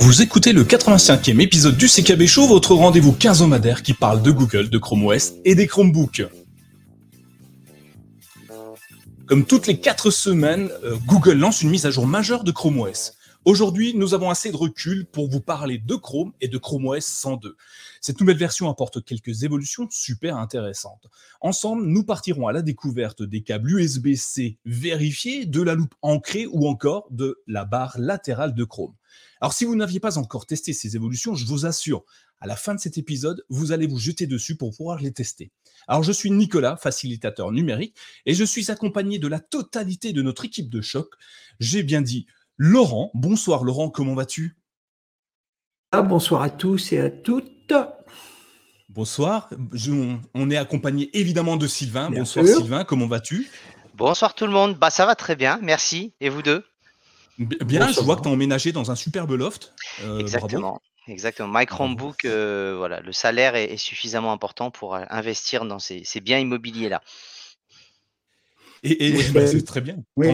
Vous écoutez le 85e épisode du CKB Show, votre rendez-vous quinzomadaire qui parle de Google, de Chrome OS et des Chromebooks. Comme toutes les 4 semaines, euh, Google lance une mise à jour majeure de Chrome OS. Aujourd'hui, nous avons assez de recul pour vous parler de Chrome et de Chrome OS 102. Cette nouvelle version apporte quelques évolutions super intéressantes. Ensemble, nous partirons à la découverte des câbles USB-C vérifiés, de la loupe ancrée ou encore de la barre latérale de Chrome. Alors si vous n'aviez pas encore testé ces évolutions, je vous assure, à la fin de cet épisode, vous allez vous jeter dessus pour pouvoir les tester. Alors je suis Nicolas, facilitateur numérique, et je suis accompagné de la totalité de notre équipe de choc. J'ai bien dit Laurent. Bonsoir Laurent, comment vas-tu? Ah, Bonsoir à tous et à toutes. Bonsoir. on est accompagné évidemment de Sylvain. bonsoir Sylvain, comment vas-tu? Bonsoir tout le monde. Bah ça va très bien, merci. Et vous deux? Bien, je vois que tu as emménagé dans un superbe loft. Euh, Exactement. Exactement. My Chromebook, euh, voilà, le salaire est, suffisamment important pour euh, investir dans ces, biens immobiliers-là. Et, bah, c'est très bien. Oui,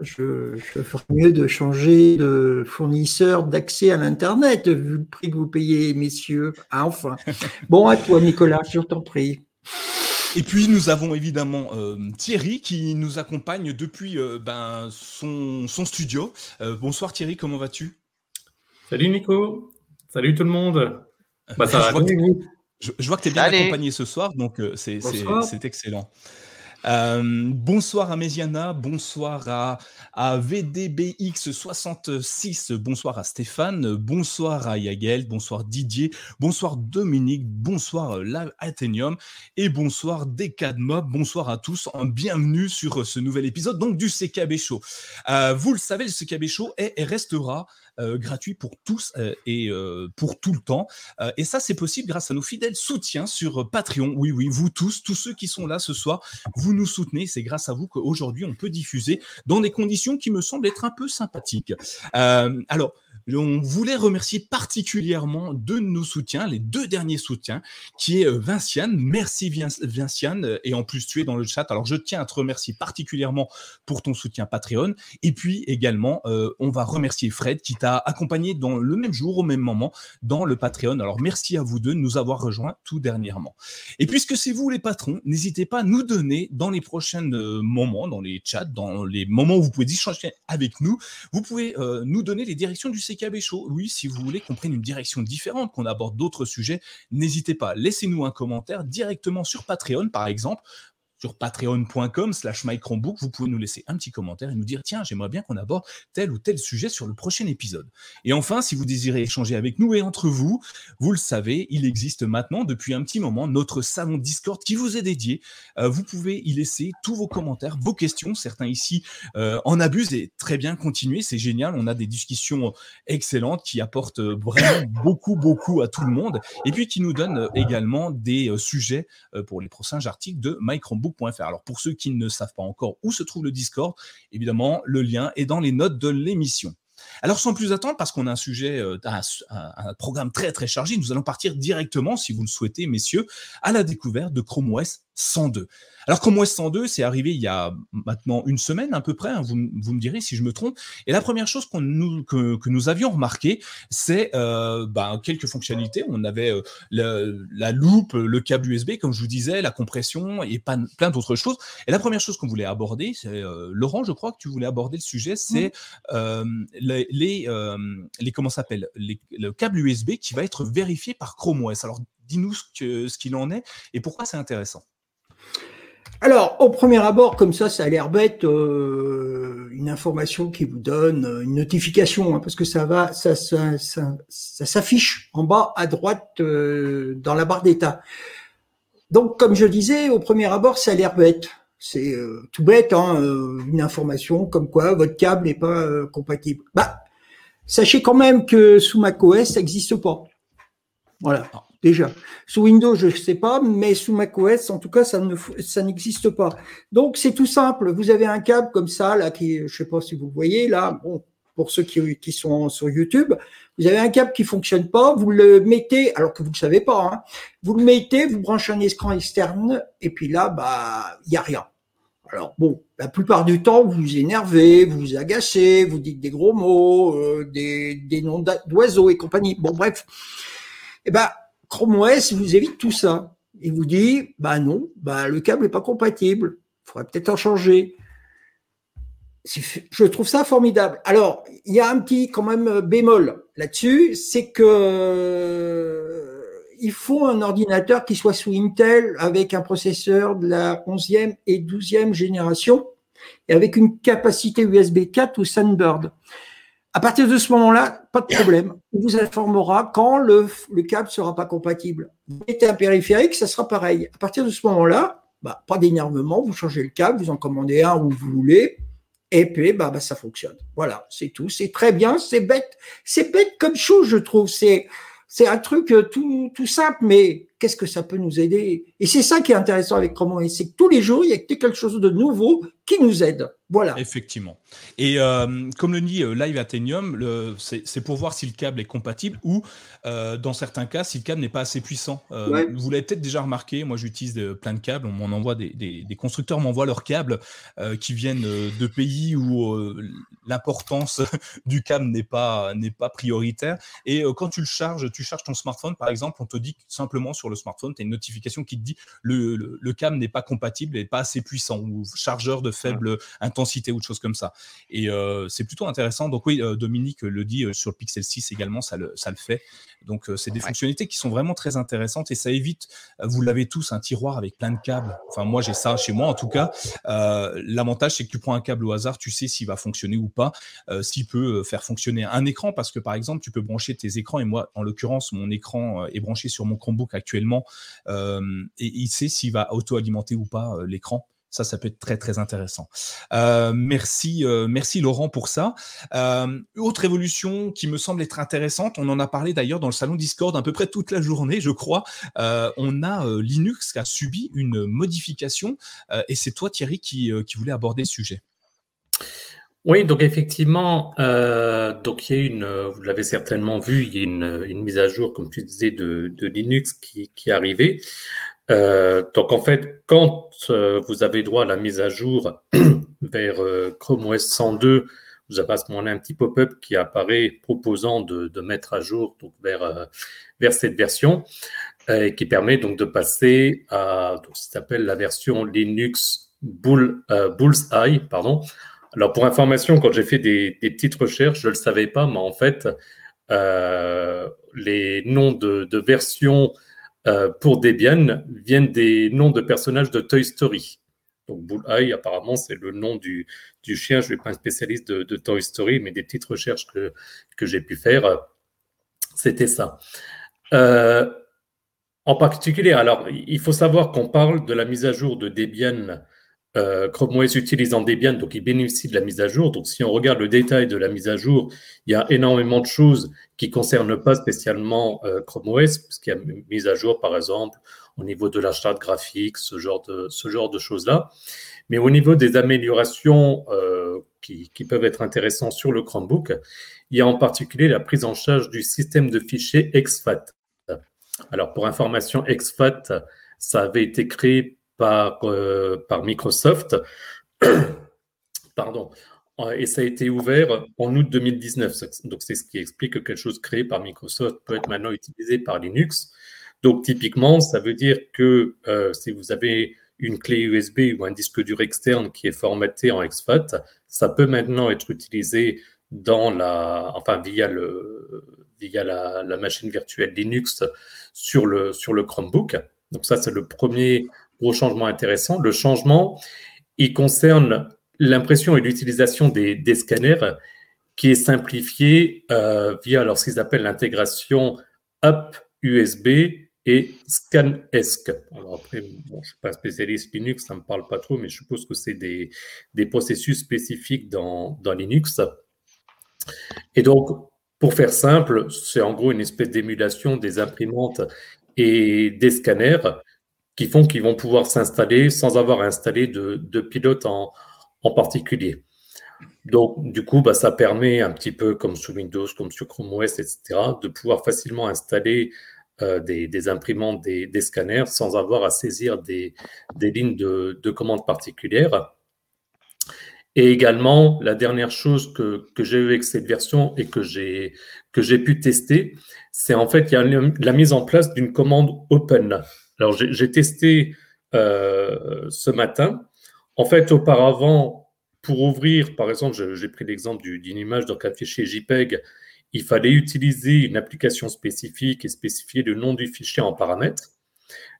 je, je ferais mieux de changer de fournisseur d'accès à l'Internet, vu le prix que vous payez, messieurs. Ah, enfin. bon, à toi, Nicolas, je t'en prie. Et puis nous avons évidemment euh, Thierry qui nous accompagne depuis euh, ben, son, studio. Euh, bonsoir Thierry, comment vas-tu? Salut Nico, salut tout le monde. Bah, je, vois que, tu es bien accompagné ce soir, donc c'est excellent. Euh, bonsoir à Méziana, bonsoir à, à VDBX66, bonsoir à Stéphane, bonsoir à Yagel, bonsoir Didier, bonsoir Dominique, bonsoir Live Athenium et bonsoir Decadmob, bonsoir à tous, bienvenue sur ce nouvel épisode donc du CKB Show. Euh, vous le savez, le CKB Show est et restera euh, gratuit pour tous euh, et euh, pour tout le temps. et ça, c'est possible grâce à nos fidèles soutiens sur Patreon. Oui, oui, vous tous, tous ceux qui sont là ce soir, vous nous soutenez. C'est grâce à vous qu'aujourd'hui, on peut diffuser dans des conditions qui me semblent être un peu sympathiques. alors, on voulait remercier particulièrement de nos soutiens, les deux derniers soutiens, qui est Vinciane. Merci Vinciane, et en plus tu es dans le chat. Alors je tiens à te remercier particulièrement pour ton soutien Patreon. Et puis également, on va remercier Fred qui t'a accompagné dans le même jour, au même moment, dans le Patreon. Alors merci à vous deux de nous avoir rejoints tout dernièrement. Et puisque c'est vous les patrons, n'hésitez pas à nous donner dans les prochains moments, dans les chats, dans les moments où vous pouvez échanger avec nous, vous pouvez nous donner les directions du Oui, si vous voulez qu'on prenne une direction différente, qu'on aborde d'autres sujets, n'hésitez pas. Laissez-nous un commentaire directement sur Patreon, par exemple sur patreon.com slash mychromebook, vous pouvez nous laisser un petit commentaire et nous dire tiens, j'aimerais bien qu'on aborde tel ou tel sujet sur le prochain épisode. Et enfin, si vous désirez échanger avec nous et entre vous, vous le savez, il existe maintenant depuis un petit moment notre salon Discord qui vous est dédié. Euh, vous pouvez y laisser tous vos commentaires, vos questions. Certains ici euh, en abusent et très bien continuer, c'est génial. On a des discussions excellentes qui apportent vraiment beaucoup, beaucoup à tout le monde et puis qui nous donnent également des euh, sujets pour les prochains articles de Alors pour ceux qui ne savent pas encore où se trouve le Discord, évidemment, le lien est dans les notes de l'émission. Alors sans plus attendre, parce qu'on a un sujet, euh, un, programme très très chargé, nous allons partir directement, si vous le souhaitez, messieurs, à la découverte de Chrome OS 102. Alors Chrome OS 102, c'est arrivé il y a maintenant une semaine à peu près, hein, vous, me direz si je me trompe. Et la première chose nous, que, nous avions remarqué, c'est euh, bah, quelques fonctionnalités. On avait euh, la, loupe, le câble USB, comme je vous disais, la compression et plein d'autres choses. Et la première chose qu'on voulait aborder, c'est euh, Laurent, je crois que tu voulais aborder le sujet, c'est les, les, comment s'appelle, le câble USB qui va être vérifié par Chrome OS. Alors dis-nous ce qu'il en est et pourquoi c'est intéressant. Alors, au premier abord, comme ça, ça a l'air bête, euh, une information qui vous donne euh, une notification, hein, parce que ça va, ça, s'affiche en bas à droite euh, dans la barre d'état. Donc, comme je disais, au premier abord, ça a l'air bête. C'est tout bête, hein, une information comme quoi votre câble n'est pas compatible. Bah, sachez quand même que sous macOS, ça n'existe pas. Voilà. Déjà. Sous Windows, je ne sais pas, mais sous macOS, en tout cas, ça ne n'existe pas. Donc c'est tout simple. Vous avez un câble comme ça là, qui, je sais pas si vous voyez là. Bon, pour ceux qui, sont sur YouTube. Vous avez un câble qui fonctionne pas, vous le mettez, alors que vous ne le savez pas, hein, vous le mettez, vous branchez un écran externe, et puis là, bah, il y a rien. Alors bon, la plupart du temps, vous vous énervez, vous vous agacez, vous dites des gros mots, euh, des, des noms d'oiseaux et compagnie. Bon, bref. Eh ben, Chrome OS vous évite tout ça. Il vous dit, bah non, bah le câble n'est pas compatible. Il faudrait peut-être en changer. Je trouve ça formidable. Alors, il y a un petit quand même bémol là-dessus, c'est que il faut un ordinateur qui soit sous Intel avec un processeur de la 11e et 12e génération et avec une capacité USB 4 ou Sunbird. À partir de ce moment-là, pas de problème. On vous informera quand le, le câble sera pas compatible. Vous mettez un périphérique, ça sera pareil. À partir de ce moment-là, bah, pas d'énervement, vous changez le câble, vous en commandez un où vous voulez, et puis bah, bah ça fonctionne. Voilà, c'est tout. C'est très bien, c'est bête. C'est bête comme chose, je trouve. C'est c'est un truc euh, tout, tout simple, mais qu'est-ce que ça peut nous aider? Et c'est ça qui est intéressant avec Chrome c'est que tous les jours, il y a quelque chose de nouveau qui nous aide. Voilà. Effectivement. Et euh, comme le dit euh, Live Athenium, c'est pour voir si le câble est compatible ou, euh, dans certains cas, si le câble n'est pas assez puissant. Vous l'avez peut-être déjà remarqué, moi j'utilise plein de câbles, on m'en envoie des, des, constructeurs m'envoient leurs câbles qui viennent de pays où l'importance du câble n'est pas, n'est pas prioritaire. Et quand tu le charges, tu charges ton smartphone, par exemple, on te dit simplement sur le smartphone, tu as une notification qui te dit le, le, câble n'est pas compatible et pas assez puissant ou chargeur de faible intensité ou de choses comme ça. Et euh, c'est plutôt intéressant. Donc oui, euh, Dominique le dit euh, sur le Pixel 6 également, ça le, ça le fait. Donc c'est des fonctionnalités qui sont vraiment très intéressantes et ça évite, vous l'avez tous, un tiroir avec plein de câbles. Enfin moi j'ai ça chez moi en tout cas. L'avantage c'est que tu prends un câble au hasard, tu sais s'il va fonctionner ou pas, s'il peut faire fonctionner un écran parce que par exemple tu peux brancher tes écrans et moi en l'occurrence mon écran est branché sur mon Chromebook actuellement et il sait s'il va auto-alimenter ou pas l'écran. Ça, ça peut être très, très intéressant. Euh, merci, euh, merci Laurent pour ça. Euh, autre évolution qui me semble être intéressante, on en a parlé d'ailleurs dans le salon Discord à peu près toute la journée, je crois. on a Linux qui a subi une modification et c'est toi, Thierry, qui, voulait aborder ce sujet. Oui, donc effectivement, donc il y a une, vous l'avez certainement vu, il y a une, mise à jour, comme tu disais, de, de Linux qui, qui est arrivée. Euh, donc en fait, quand euh, vous avez droit à la mise à jour vers euh, Chrome OS 102, vous avez à ce moment-là un petit pop-up qui apparaît proposant de, mettre à jour donc vers, vers cette version et qui permet donc de passer à ce qui s'appelle la version Linux Bull, Bullseye. Pardon. Alors pour information, quand j'ai fait des, petites recherches, je ne le savais pas, mais en fait, les noms de versions euh, pour Debian viennent des noms de personnages de Toy Story. Donc Bullseye, apparemment, c'est le nom du, du chien. Je ne suis pas un spécialiste de, de, Toy Story, mais des petites recherches que, que j'ai pu faire, c'était ça. Euh, en particulier, alors, il faut savoir qu'on parle de la mise à jour de Debian euh, Chrome OS utilisant Debian, donc il bénéficie de la mise à jour. Donc si on regarde le détail de la mise à jour, il y a énormément de choses qui ne concernent pas spécialement euh, Chrome OS, puisqu'il y a mise à jour, par exemple, au niveau de la charte graphique, ce genre de, ce genre de choses-là. Mais au niveau des améliorations euh, qui, qui, peuvent être intéressantes sur le Chromebook, il y a en particulier la prise en charge du système de fichiers exFAT. Alors pour information, exFAT, ça avait été créé par, euh, par Microsoft. Pardon. Et ça a été ouvert en août 2019. Donc, c'est ce qui explique que quelque chose créé par Microsoft peut être maintenant utilisé par Linux. Donc, typiquement, ça veut dire que euh, si vous avez une clé USB ou un disque dur externe qui est formaté en exFAT, ça peut maintenant être utilisé dans la, enfin, via le, via la, la machine virtuelle Linux sur le, sur le Chromebook. Donc, ça, c'est le premier gros changement intéressant. Le changement, il concerne l'impression et l'utilisation des, scanners qui est simplifié euh, via alors, ce qu'ils appellent l'intégration App USB et ScanESC. Alors après, je ne suis pas spécialiste Linux, ça ne me parle pas trop, mais je suppose que c'est des, des, processus spécifiques dans, dans, Linux. Et donc, pour faire simple, c'est en gros une espèce d'émulation des imprimantes et des scanners qui font qu'ils vont pouvoir s'installer sans avoir à installer de, de pilote en, en, particulier. Donc, du coup, bah, ça permet un petit peu comme sur Windows, comme sur Chrome OS, etc., de pouvoir facilement installer euh, des, imprimantes, des, scanners, sans avoir à saisir des, lignes de, de commandes particulières. Et également, la dernière chose que, j'ai eu avec cette version et que j'ai que j'ai pu tester, c'est en fait il y a la mise en place d'une commande Open. Alors j'ai testé euh, ce matin. En fait, auparavant, pour ouvrir, par exemple, j'ai pris l'exemple d'une image un fichier JPEG, il fallait utiliser une application spécifique et spécifier le nom du fichier en paramètres.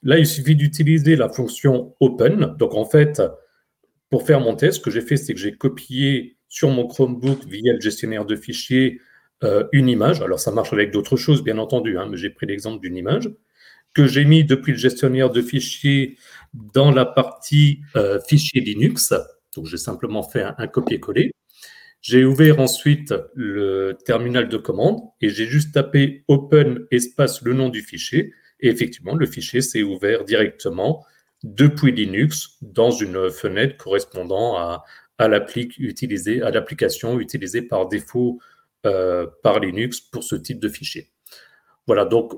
Là, il suffit d'utiliser la fonction Open. Donc, en fait, pour faire mon test, ce que j'ai fait, c'est que j'ai copié sur mon Chromebook via le gestionnaire de fichiers euh, une image. Alors, ça marche avec d'autres choses, bien entendu, hein, mais j'ai pris l'exemple d'une image que j'ai mis depuis le gestionnaire de fichiers dans la partie euh, fichier Linux. Donc, j'ai simplement fait un, copier-coller. J'ai ouvert ensuite le terminal de commande et j'ai juste tapé open espace le nom du fichier. Et effectivement, le fichier s'est ouvert directement depuis Linux dans une fenêtre correspondant à, à l'application utilisée par défaut euh, par Linux pour ce type de fichier. Voilà, donc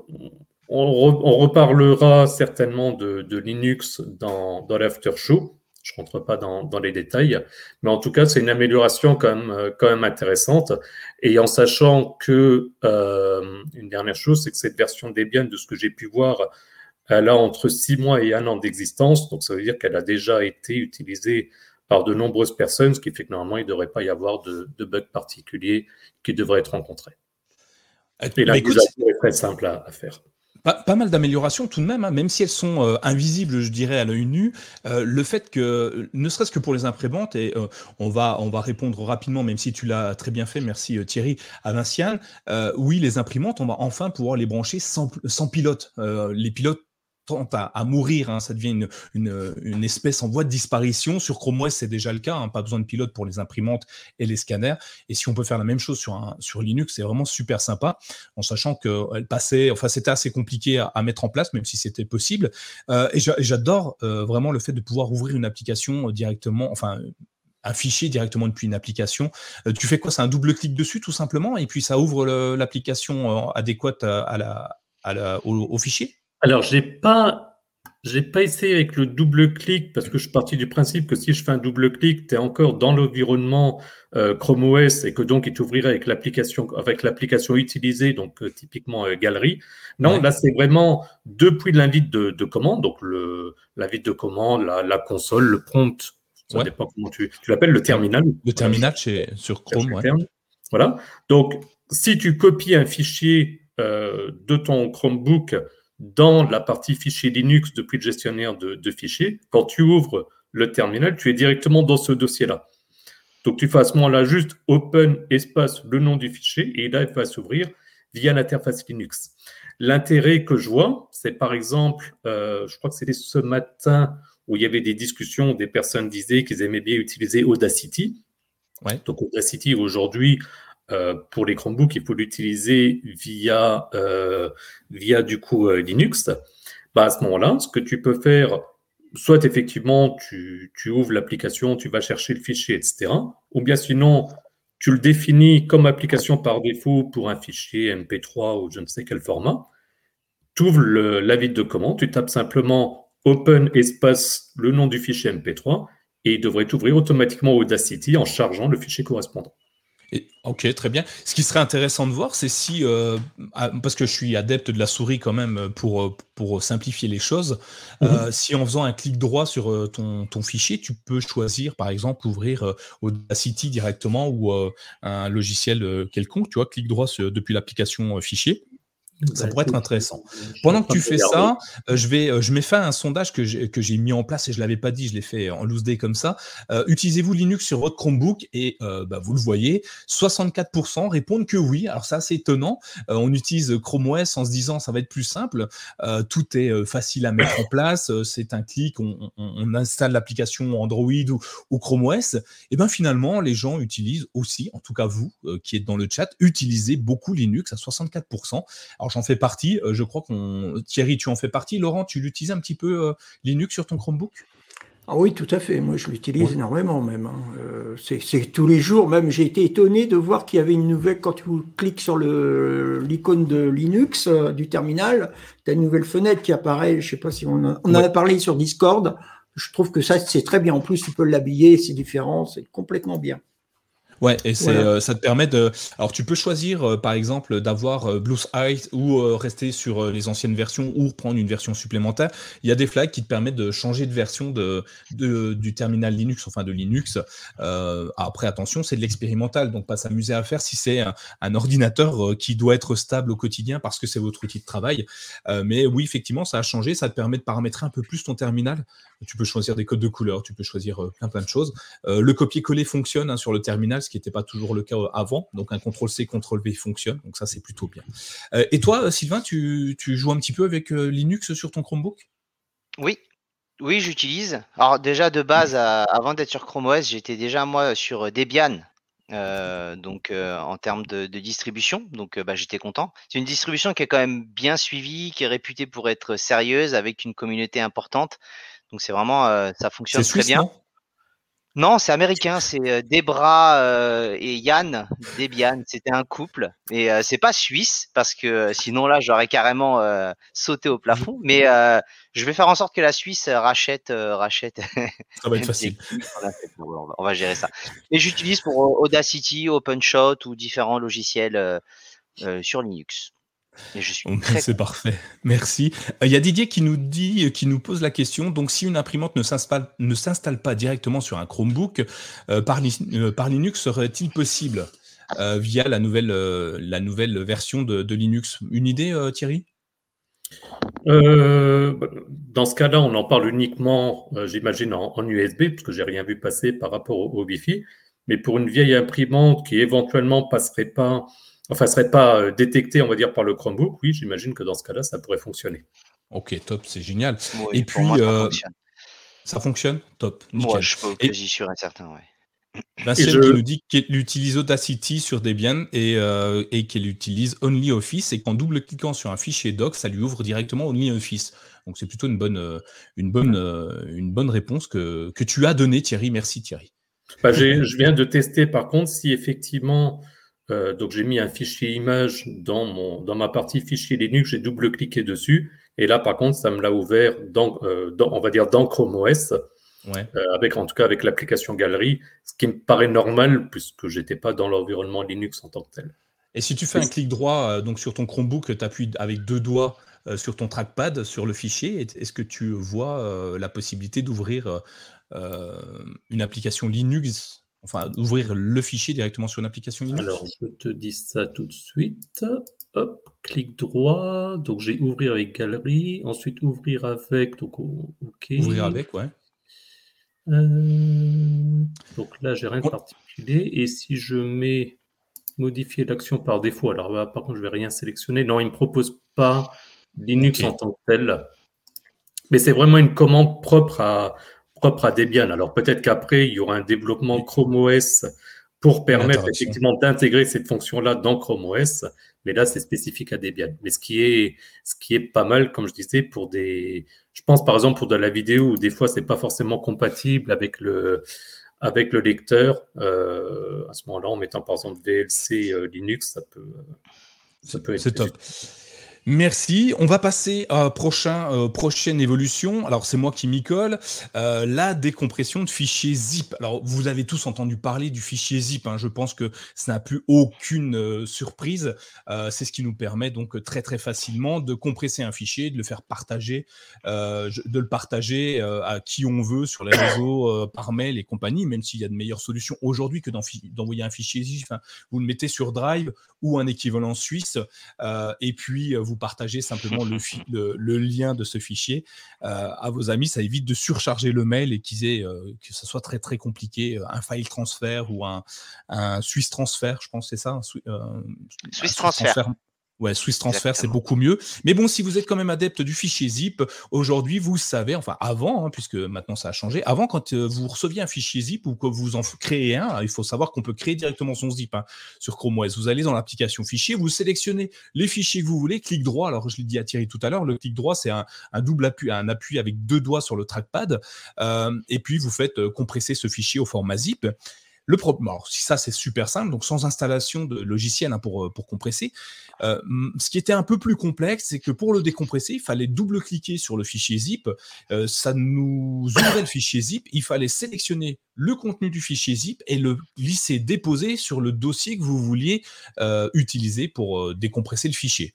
on, reparlera certainement de, Linux dans, dans l'after show. Je ne rentre pas dans, les détails, mais en tout cas, c'est une amélioration quand même, euh, quand même intéressante. Et en sachant que, euh, une dernière chose, c'est que cette version Debian, de ce que j'ai pu voir, elle a entre six mois et un an d'existence, donc ça veut dire qu'elle a déjà été utilisée par de nombreuses personnes, ce qui fait que normalement, il ne devrait pas y avoir de, bugs particuliers qui devraient être rencontrés. Euh, et là, est très simple à, faire. Pas, mal d'améliorations tout de même, hein, même si elles sont euh, invisibles, je dirais, à l'œil nu. Euh, le fait que, ne serait-ce que pour les imprimantes, et on, va, on va répondre rapidement, même si tu l'as très bien fait, merci Thierry, à Vinciane, oui, les imprimantes, on va enfin pouvoir les brancher sans, sans pilote. les pilotes à, mourir, hein. ça devient une, espèce en voie de disparition. Sur Chrome OS, c'est déjà le cas, hein. pas besoin de pilote pour les imprimantes et les scanners. Et si on peut faire la même chose sur, un, sur Linux, c'est vraiment super sympa, en sachant qu'elle passait, enfin c'était assez compliqué à, mettre en place, même si c'était possible. Euh, et j'adore euh, vraiment le fait de pouvoir ouvrir une application directement, enfin un fichier directement depuis une application. Euh, tu fais quoi? C'est un double clic dessus tout simplement, et puis ça ouvre l'application adéquate à la, au fichier? Alors, j'ai pas, j'ai pas essayé avec le double clic parce que je suis parti du principe que si je fais un double clic, tu es encore dans l'environnement euh, Chrome OS et que donc il t'ouvrirait avec l'application, avec l'application utilisée, donc euh, typiquement euh, Galerie. Non, là c'est vraiment depuis l'invite de, de, commande, donc le l'invite de commande, la, console, le prompt, ça dépend comment tu, tu l'appelles, le terminal. Le terminal chez, sur Chrome, ouais. Voilà. Donc, si tu copies un fichier de ton Chromebook dans la partie fichier Linux depuis le gestionnaire de, fichiers, quand tu ouvres le terminal, tu es directement dans ce dossier-là. Donc tu fais à ce moment-là juste open espace le nom du fichier et là il va s'ouvrir via l'interface Linux. L'intérêt que je vois, c'est par exemple, euh, je crois que c'était ce matin où il y avait des discussions, des personnes disaient qu'ils aimaient bien utiliser Audacity. Ouais. Donc Audacity aujourd'hui euh, pour les Chromebooks, il faut l'utiliser via, euh, via du coup euh, Linux. Bah, à ce moment-là, ce que tu peux faire, soit effectivement tu, ouvres l'application, tu vas chercher le fichier, etc. Ou bien sinon, tu le définis comme application par défaut pour un fichier MP3 ou je ne sais quel format. Tu ouvres l'avis de commande, tu tapes simplement open espace le nom du fichier MP3 et il devrait t'ouvrir automatiquement Audacity en chargeant le fichier correspondant ok, très bien. Ce qui serait intéressant de voir, c'est si, euh, parce que je suis adepte de la souris quand même pour, euh, pour simplifier les choses, euh, mhm. si en faisant un clic droit sur ton, ton, fichier, tu peux choisir par exemple ouvrir Audacity directement ou un logiciel quelconque, tu vois, clic droit depuis l'application fichier. Ça bah, pourrait être intéressant. Pendant que tu fais ça, euh, je vais, euh, je mets fin à un sondage que j'ai mis en place et je l'avais pas dit, je l'ai fait en loose day comme ça. Euh, utilisez-vous Linux sur votre Chromebook et bah, vous le voyez, 64% répondent que oui. Alors ça, c'est étonnant. on utilise Chrome OS en se disant ça va être plus simple. tout est facile à mettre en place. c'est un clic, on, on installe l'application Android ou, ou, Chrome OS. Et ben finalement, les gens utilisent aussi, en tout cas vous qui êtes dans le chat, utilisez beaucoup Linux à 64%. Alors, j'en fais partie. Euh, je crois qu'on Thierry, tu en fais partie. Laurent, tu l'utilises un petit peu euh, Linux sur ton Chromebook? Ah oui, tout à fait. Moi, je l'utilise énormément même. Hein. Euh, c'est tous les jours. Même, j'ai été étonné de voir qu'il y avait une nouvelle. Quand tu cliques sur l'icône de Linux euh, du terminal, tu as une nouvelle fenêtre qui apparaît. Je sais pas si on, on en a parlé sur Discord. Je trouve que ça, c'est très bien. En plus, tu peux l'habiller, c'est différent, c'est complètement bien. Ouais, et c'est, euh, ça te permet de. Alors, tu peux choisir, euh, par exemple, d'avoir euh, Blue Sky ou rester sur les anciennes versions ou prendre une version supplémentaire. Il y a des flags qui te permettent de changer de version de, de du terminal Linux, enfin de Linux. après, attention, c'est de l'expérimental, donc pas s'amuser à faire si c'est un, ordinateur qui doit être stable au quotidien parce que c'est votre outil de travail. mais oui, effectivement, ça a changé. Ça te permet de paramétrer un peu plus ton terminal. Tu peux choisir des codes de couleur, tu peux choisir plein plein de choses. le copier-coller fonctionne hein, sur le terminal ce qui n'était pas toujours le cas avant. Donc un contrôle C, contrôle V fonctionne. Donc ça, c'est plutôt bien. Euh, et toi, Sylvain, tu, joues un petit peu avec euh, Linux sur ton Chromebook? Oui. Oui, j'utilise. Alors déjà de base, avant d'être sur Chrome OS, j'étais déjà moi sur Debian. Euh, donc en termes de, distribution, donc bah, j'étais content. C'est une distribution qui est quand même bien suivie, qui est réputée pour être sérieuse, avec une communauté importante. Donc c'est vraiment, ça fonctionne très bien. Non, c'est américain, c'est euh, Debra euh, et Yann, Debian, c'était un couple. Et euh, c'est pas suisse, parce que sinon là, j'aurais carrément sauté au plafond. Mais je vais faire en sorte que la Suisse rachète. rachète ça va être facile. on va gérer ça. Et j'utilise pour Audacity, OpenShot ou différents logiciels sur Linux. C'est parfait. Merci. Euh, il y a Didier qui nous dit, euh, qui nous pose la question. Donc, si une imprimante ne s'installe, ne s'installe pas directement sur un Chromebook, euh, par, Linux serait-il possible via la nouvelle, la nouvelle version de, Linux? Une idée, Thierry? Dans ce cas-là, on en parle uniquement, j'imagine, en, USB, parce que j'ai rien vu passer par rapport au, au, Wi-Fi. Mais pour une vieille imprimante qui éventuellement passerait pas enfin, ne serait pas euh, détecté, on va dire, par le Chromebook, oui, j'imagine que dans ce cas-là, ça pourrait fonctionner. Ok, top, c'est génial. et puis, ça, euh, fonctionne. ça, fonctionne? Top. Moi, je suis quasi sûr et certain, ouais. Vincent qui nous dit qu'elle utilise Audacity sur Debian et, euh, et qu'elle utilise OnlyOffice et qu'en double-cliquant sur un fichier doc, ça lui ouvre directement OnlyOffice. Donc c'est plutôt une bonne, une bonne, une bonne réponse que, que tu as donnée, Thierry. Merci, Thierry. Bah, je viens de tester par contre si effectivement euh, donc j'ai mis un fichier image dans, mon, dans ma partie fichier Linux, j'ai double-cliqué dessus. Et là, par contre, ça me l'a ouvert dans, euh, on va dire, dans Chrome OS. Euh, avec, en tout cas avec l'application Galerie, ce qui me paraît normal puisque j'étais pas dans l'environnement Linux en tant que tel. Et si tu fais un clic droit donc sur ton Chromebook, tu appuies avec deux doigts sur ton trackpad sur le fichier, est-ce que tu vois la possibilité d'ouvrir une application Linux enfin ouvrir le fichier directement sur une application Linux Alors, je te dis ça tout de suite. Hop, clic droit. Donc, j'ai ouvrir avec galerie. Ensuite, ouvrir avec. Donc, OK. Ouvrir avec, ouais. Euh, donc là, j'ai rien de particulier. Et si je mets modifier l'action par défaut, alors là, par contre, je vais rien sélectionner. Non, il ne me propose pas Linux en tant que tel. Mais c'est vraiment une commande propre à, propre à Debian. Alors peut-être qu'après, il y aura un développement Chrome OS pour permettre effectivement d'intégrer cette fonction-là dans Chrome OS, mais là, c'est spécifique à Debian. Mais ce qui est, ce qui est pas mal, comme je disais, pour des, je pense par exemple pour de la vidéo où des fois c'est pas forcément compatible avec le, avec le lecteur. Euh, à ce moment-là, en mettant par exemple VLC euh, Linux, ça peut, ça peut être. C'est top. Merci. On va passer à prochain, euh, prochaine évolution. Alors, c'est moi qui m'y colle. Euh, la décompression de fichiers zip. Alors, vous avez tous entendu parler du fichier zip. Hein. Je pense que ça n'a plus aucune euh, surprise. c'est ce qui nous permet donc très, très facilement de compresser un fichier, de le faire partager, de le partager à qui on veut sur les réseaux, par mail et compagnie, même s'il y a de meilleures solutions aujourd'hui que d'envoyer un fichier zip. Hein. Vous le mettez sur Drive ou un équivalent suisse et puis vous partagez simplement le, le, lien de ce fichier euh, à vos amis. Ça évite de surcharger le mail et qu'ils aient, euh, que ce soit très très compliqué, euh, un file transfert ou un, un Swiss transfert, je pense c'est ça. Un, Swiss, transfert. Ouais, Swiss Transfer, c'est beaucoup mieux. Mais bon, si vous êtes quand même adepte du fichier zip, aujourd'hui, vous savez, enfin avant, hein, puisque maintenant ça a changé, avant, quand euh, vous receviez un fichier zip ou que vous en créez un, il faut savoir qu'on peut créer directement son zip hein, sur Chrome OS. Vous allez dans l'application fichier, vous sélectionnez les fichiers que vous voulez, clic droit. Alors, je l'ai dit à Thierry tout à l'heure, le clic droit, c'est un, double appui, un appui avec deux doigts sur le trackpad. Euh, et puis, vous faites euh, compresser ce fichier au format zip. Le problème, si ça c'est super simple, donc sans installation de logiciel hein, pour, euh, pour compresser. Euh, ce qui était un peu plus complexe, c'est que pour le décompresser, il fallait double-cliquer sur le fichier zip. Euh, ça nous ouvrait le fichier zip. Il fallait sélectionner le contenu du fichier zip et le glisser, déposer sur le dossier que vous vouliez utiliser pour décompresser le fichier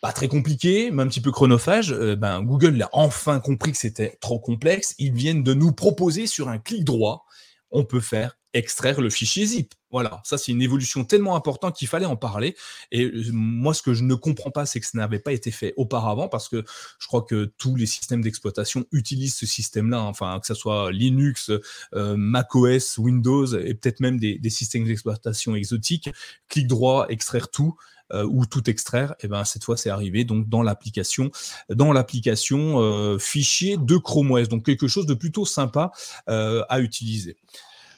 pas très compliqué, mais un petit peu chronophage. ben, Google l'a enfin compris que c'était trop complexe. Ils viennent de nous proposer sur un clic droit, on peut faire extraire le fichier zip. Voilà, ça c'est une évolution tellement importante qu'il fallait en parler. Et euh, moi, ce que je ne comprends pas, c'est que ça n'avait pas été fait auparavant, parce que je crois que tous les systèmes d'exploitation utilisent ce système-là, enfin que ce soit Linux, euh, macOS, Windows, et peut-être même des, systèmes d'exploitation exotiques. Clic droit, extraire tout. Euh, ou tout extraire, et ben cette fois c'est arrivé donc dans l'application, dans l'application fichier de Chrome OS, donc quelque chose de plutôt sympa à utiliser.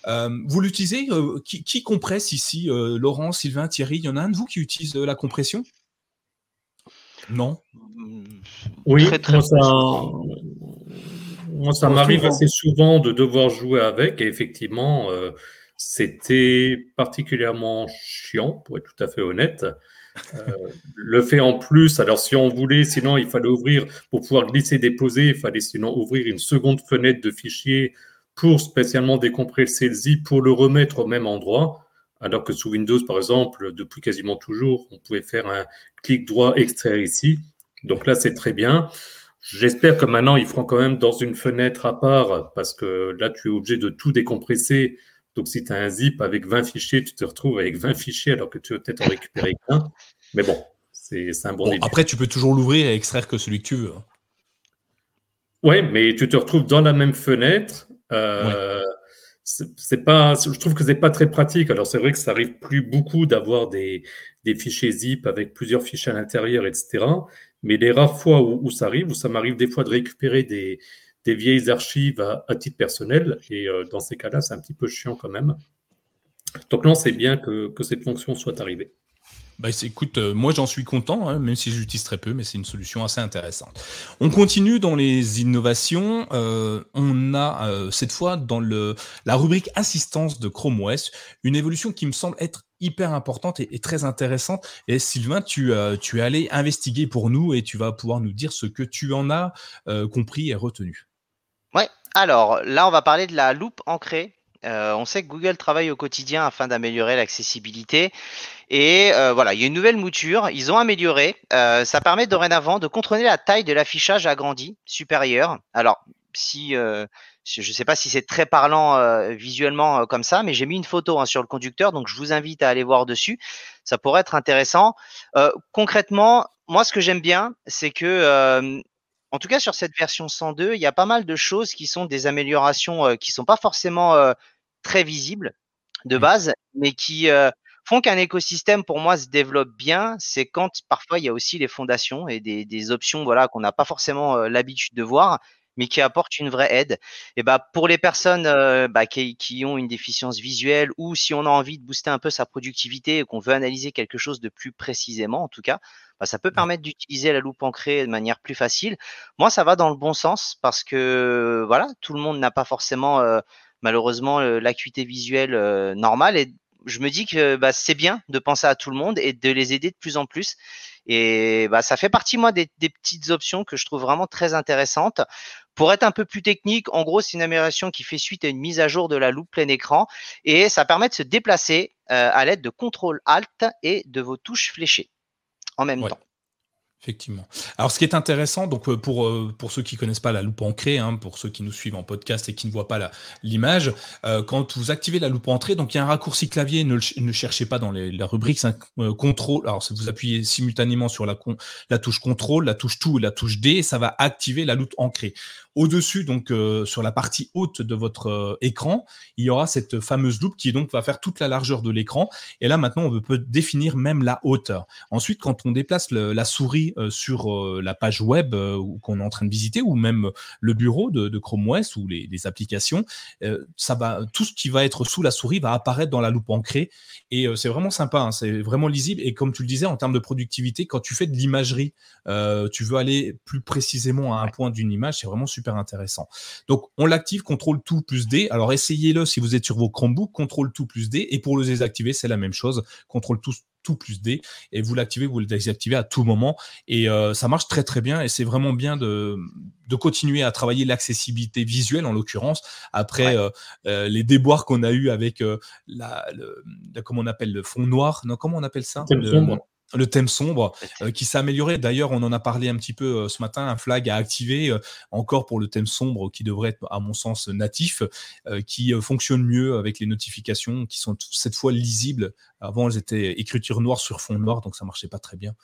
Euh, vous l'utilisez euh, qui, compresse ici euh, Laurent, Sylvain, Thierry Il y en a un de vous qui utilise la compression? Non? Oui, moi ça, m'arrive assez souvent de devoir jouer avec et effectivement c'était particulièrement chiant pour être tout à fait honnête. Le fait en plus, alors si on voulait, sinon il fallait ouvrir, pour pouvoir glisser, déposer, il fallait sinon ouvrir une seconde fenêtre de fichier pour spécialement décompresser le zip pour le remettre au même endroit. Alors que sous Windows, par exemple, depuis quasiment toujours, on pouvait faire un clic droit extraire ici. Donc là, c'est très bien. J'espère que maintenant, ils feront quand même dans une fenêtre à part, parce que là, tu es obligé de tout décompresser. Donc, si tu as un zip avec 20 fichiers, tu te retrouves avec 20 fichiers alors que tu veux peut-être en récupérer qu'un. Mais bon, c'est un bon, bon Après, tu peux toujours l'ouvrir et extraire que celui que tu veux. Oui, mais tu te retrouves dans la même fenêtre euh, c'est pas, je trouve que c'est pas très pratique. Alors c'est vrai que ça arrive plus beaucoup d'avoir des, des, fichiers zip avec plusieurs fichiers à l'intérieur, etc. Mais les rares fois où, ça arrive, où ça m'arrive des fois de récupérer des, des vieilles archives à, titre personnel, et euh, dans ces cas-là, c'est un petit peu chiant quand même. Donc non, c'est bien que, que cette fonction soit arrivée. Bah, écoute, euh, moi j'en suis content, hein, même si j'utilise très peu, mais c'est une solution assez intéressante. On continue dans les innovations. Euh, on a cette fois dans le, la rubrique assistance de Chrome OS une évolution qui me semble être hyper importante et, très intéressante. Et Sylvain, tu es allé investiguer pour nous et tu vas pouvoir nous dire ce que tu en as compris et retenu. Alors là, on va parler de la loupe ancrée euh, on sait que Google travaille au quotidien afin d'améliorer l'accessibilité. Et euh, voilà, il y a une nouvelle mouture. Ils ont amélioré. Euh, ça permet dorénavant de contrôler la taille de l'affichage agrandi supérieur. Alors, si je ne sais pas si c'est très parlant visuellement comme ça, mais j'ai mis une photo hein, sur le conducteur, donc je vous invite à aller voir dessus. Ça pourrait être intéressant. concrètement, moi, ce que j'aime bien, c'est que en tout cas, sur cette version 102, il y a pas mal de choses qui sont des améliorations qui sont pas forcément très visibles de mmh. base, mais qui font qu'un écosystème pour moi se développe bien. C'est quand parfois il y a aussi les fondations et des, options voilà qu'on n'a pas forcément l'habitude de voir, mais qui apportent une vraie aide. Et bah pour les personnes bah, qui, qui, ont une déficience visuelle ou si on a envie de booster un peu sa productivité et qu'on veut analyser quelque chose de plus précisément, en tout cas, bah, ça peut permettre d'utiliser la loupe ancrée de manière plus facile. Moi, ça va dans le bon sens parce que voilà, tout le monde n'a pas forcément malheureusement l'acuité visuelle normale et je me dis que bah, c'est bien de penser à tout le monde et de les aider de plus en plus. Et bah, ça fait partie, moi, des, petites options que je trouve vraiment très intéressantes. Pour être un peu plus technique, en gros, c'est une amélioration qui fait suite à une mise à jour de la loupe plein écran et ça permet de se déplacer à l'aide de CTRL Alt et de vos touches fléchées en même temps. Effectivement. Alors, ce qui est intéressant, donc euh, pour, euh, pour ceux qui connaissent pas la loupe ancrée, hein, pour ceux qui nous suivent en podcast et qui ne voient pas l'image, euh, quand vous activez la loupe entrée, donc il y a un raccourci clavier, ne, ne cherchez pas dans la rubrique, c'est un contrôle. Alors, vous appuyez simultanément sur la, la touche contrôle, la touche tout et la touche D, ça va activer la loupe ancrée. Au-dessus, donc sur la partie haute de votre écran, il y aura cette fameuse loupe qui donc va faire toute la largeur de l'écran. Et là, maintenant, on peut définir même la hauteur. Ensuite, quand on déplace la souris euh, sur euh, la page web euh, qu'on est en train de visiter ou même le bureau de, Chrome OS ou les, applications, ça va, tout ce qui va être sous la souris va apparaître dans la loupe ancrée et c'est vraiment sympa, hein, c'est vraiment lisible et comme tu le disais en termes de productivité, quand tu fais de l'imagerie, tu veux aller plus précisément à un point d'une image, c'est vraiment super intéressant. Donc on l'active, contrôle tout plus D. Alors essayez-le si vous êtes sur vos Chromebooks, contrôle tout plus D. Et pour le désactiver c'est la même chose, contrôle tout tout plus D. Et vous l'activez, vous le désactivez à tout moment. Et euh, ça marche très très bien. Et c'est vraiment bien de, de continuer à travailler l'accessibilité visuelle en l'occurrence. Après euh, euh, les déboires qu'on a eu avec la, le, comment on appelle le fond noir. Non comment on appelle ça? Le thème sombre euh, qui s'est amélioré. D'ailleurs, on en a parlé un petit peu euh, ce matin. Un flag à activer euh, encore pour le thème sombre qui devrait être, à mon sens, natif, qui fonctionne mieux avec les notifications qui sont cette fois lisibles. Avant, elles étaient écriture noire sur fond noir, donc ça marchait pas très bien.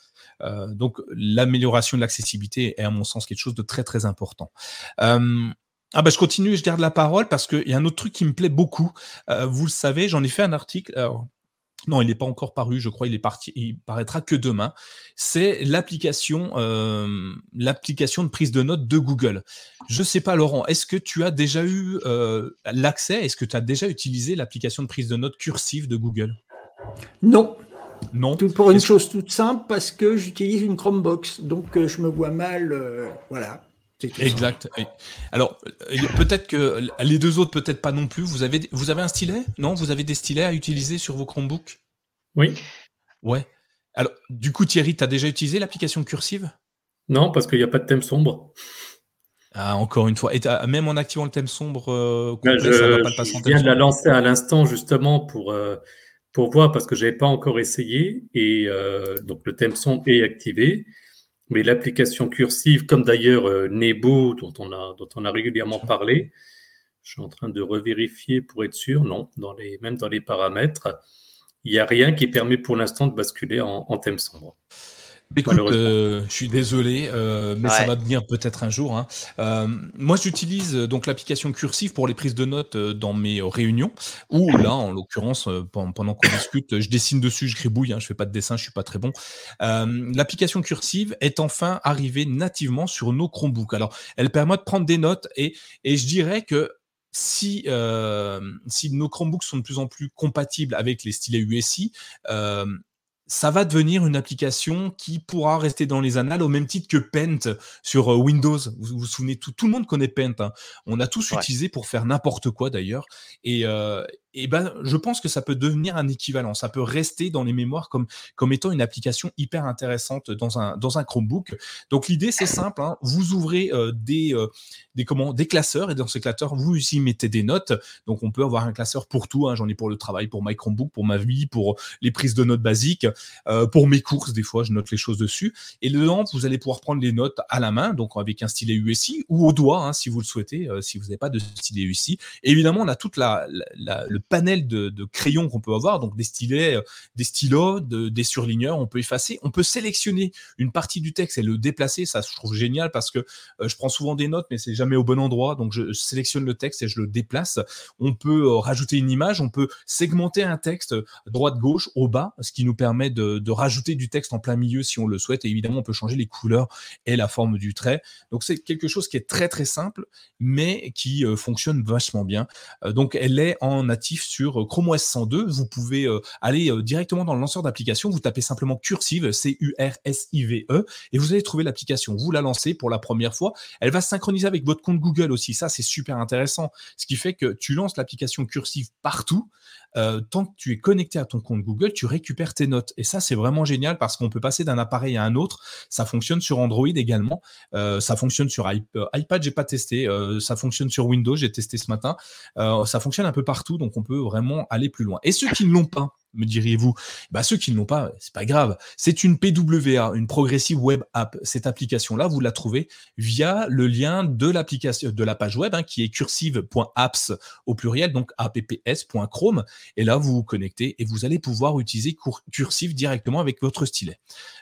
donc, l'amélioration de l'accessibilité est, à mon sens, quelque chose de très très important. Ah bah je continue, je garde la parole parce qu'il y a un autre truc qui me plaît beaucoup. vous le savez, j'en ai fait un article. Non, il n'est pas encore paru, je crois, il est parti, il paraîtra que demain. C'est l'application, euh, l'application de prise de notes de Google. Je ne sais pas, Laurent, est-ce que tu as déjà eu euh, l'accès? Est-ce que tu as déjà utilisé l'application de prise de notes cursive de Google? Non. Non. pour une chose toute simple, parce que j'utilise une Chromebox, donc euh, je me vois mal, voilà. Exact. Alors, peut-être que les deux autres, peut-être pas non plus. Vous avez, vous avez un stylet? Non Vous avez des stylets à utiliser sur vos Chromebooks? Oui. Ouais. Alors, du coup, Thierry, tu as déjà utilisé l'application cursive? Non, parce qu'il n'y a pas de thème sombre. Ah, encore une fois. Et même en activant le thème sombre, euh, ben, je, ça va pas je viens de la lancer à l'instant justement pour, euh, pour voir parce que je n'avais pas encore essayé. Et euh, donc, le thème sombre est activé. Mais l'application cursive, comme d'ailleurs euh, Nebo, dont on, a, dont on a régulièrement parlé, je suis en train de revérifier pour être sûr, non, dans les, même dans les paramètres, il n'y a rien qui permet pour l'instant de basculer en, en thème sombre. Écoute, euh, je suis désolé, euh, mais ça va venir peut-être un jour. Hein. Euh, moi, j'utilise donc l'application Cursive pour les prises de notes dans mes réunions, ou là, en l'occurrence, pendant qu'on discute, je dessine dessus, je gribouille, hein, je fais pas de dessin, je suis pas très bon. l'application Cursive est enfin arrivée nativement sur nos Chromebooks. Alors, elle permet de prendre des notes et, et je dirais que si, euh, si nos Chromebooks sont de plus en plus compatibles avec les stylets USI, euh, ça va devenir une application qui pourra rester dans les annales au même titre que Paint sur euh, Windows. Vous vous, souvenez, tout, tout le monde connaît Paint. Hein. On a tous utilisé pour faire n'importe quoi d'ailleurs. Et, euh, et ben, je pense que ça peut devenir un équivalent. Ça peut rester dans les mémoires comme, comme étant une application hyper intéressante dans un, dans un Chromebook. Donc, l'idée, c'est simple. Hein. Vous ouvrez euh, des, euh, des, comment, des classeurs et dans ces classeurs, vous aussi mettez des notes. Donc, on peut avoir un classeur pour tout. Hein. J'en ai pour le travail, pour my Chromebook, pour ma vie, pour les prises de notes basiques, euh, pour mes courses. Des fois, je note les choses dessus. Et dedans, vous allez pouvoir prendre les notes à la main, donc avec un stylet USI ou au doigt, hein, si vous le souhaitez, si vous n'avez pas de stylet USI. Évidemment, on a toute la, le panel de, crayons qu'on peut avoir, donc des stylets, euh, des stylos, des surligneurs, on peut effacer, on peut sélectionner une partie du texte et le déplacer, ça je trouve génial parce que euh, je prends souvent des notes mais c'est jamais au bon endroit, donc je, sélectionne le texte et je le déplace. On peut euh, rajouter une image, on peut segmenter un texte droite-gauche au bas, ce qui nous permet de, rajouter du texte en plein milieu si on le souhaite et évidemment on peut changer les couleurs et la forme du trait. Donc c'est quelque chose qui est très très simple mais qui fonctionne vachement bien. donc elle est en natif sur Chrome OS 102, vous pouvez euh, aller euh, directement dans le lanceur d'application, vous tapez simplement Cursive, C-U-R-S-I-V-E, et vous allez trouver l'application. Vous la lancez pour la première fois. Elle va synchroniser avec votre compte Google aussi. Ça, c'est super intéressant. Ce qui fait que tu lances l'application Cursive partout. Euh, tant que tu es connecté à ton compte Google, tu récupères tes notes. Et ça, c'est vraiment génial parce qu'on peut passer d'un appareil à un autre. Ça fonctionne sur Android également. ça fonctionne sur iPad, iPad, j'ai pas testé. ça fonctionne sur Windows, j'ai testé ce matin. ça fonctionne un peu partout, donc on peut vraiment aller plus loin. Et ceux qui ne l'ont pas, me diriez-vous bah, Ceux qui ne l'ont pas, c'est pas grave. C'est une PWA, une Progressive Web App. Cette application-là, vous la trouvez via le lien de l'application, de la page web, hein, qui est cursive.apps au pluriel, donc apps.chrome. Et là, vous vous connectez et vous allez pouvoir utiliser Cursive directement avec votre stylet.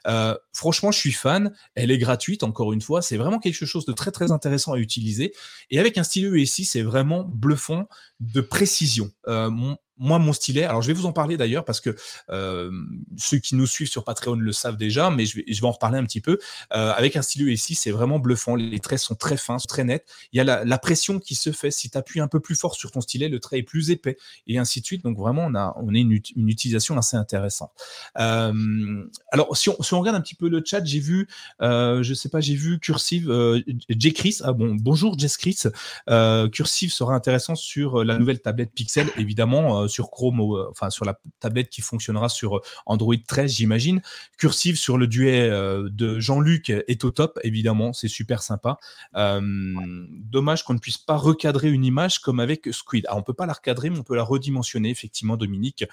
Euh, franchement, je suis fan. Elle est gratuite, encore une fois. C'est vraiment quelque chose de très, très intéressant à utiliser. Et avec un stylet ESI, c'est vraiment bluffant de précision. Euh, moi, mon stylet, alors je vais vous en parler d'ailleurs parce que euh, ceux qui nous suivent sur Patreon le savent déjà, mais je vais, je vais en reparler un petit peu. Euh, avec un stylet ici, c'est vraiment bluffant. Les traits sont très fins, très nets. Il y a la, pression qui se fait. Si tu appuies un peu plus fort sur ton stylet, le trait est plus épais et ainsi de suite. Donc vraiment, on a, on a une, utilisation assez intéressante. Euh, alors, si on, si on, regarde un petit peu le chat, j'ai vu, je sais pas, j'ai vu Cursive, euh, Chris. Ah bon, bonjour Jess Chris. Cursive sera intéressant sur la nouvelle tablette Pixel, évidemment euh, sur Chrome, euh, enfin sur la tablette qui fonctionnera sur euh, Android 13, j'imagine. Cursive sur le duet de Jean-Luc est au top, évidemment, c'est super sympa. Dommage qu'on ne puisse pas recadrer une image comme avec Squid. Alors, on peut pas la recadrer, mais on peut la redimensionner, effectivement, Dominique.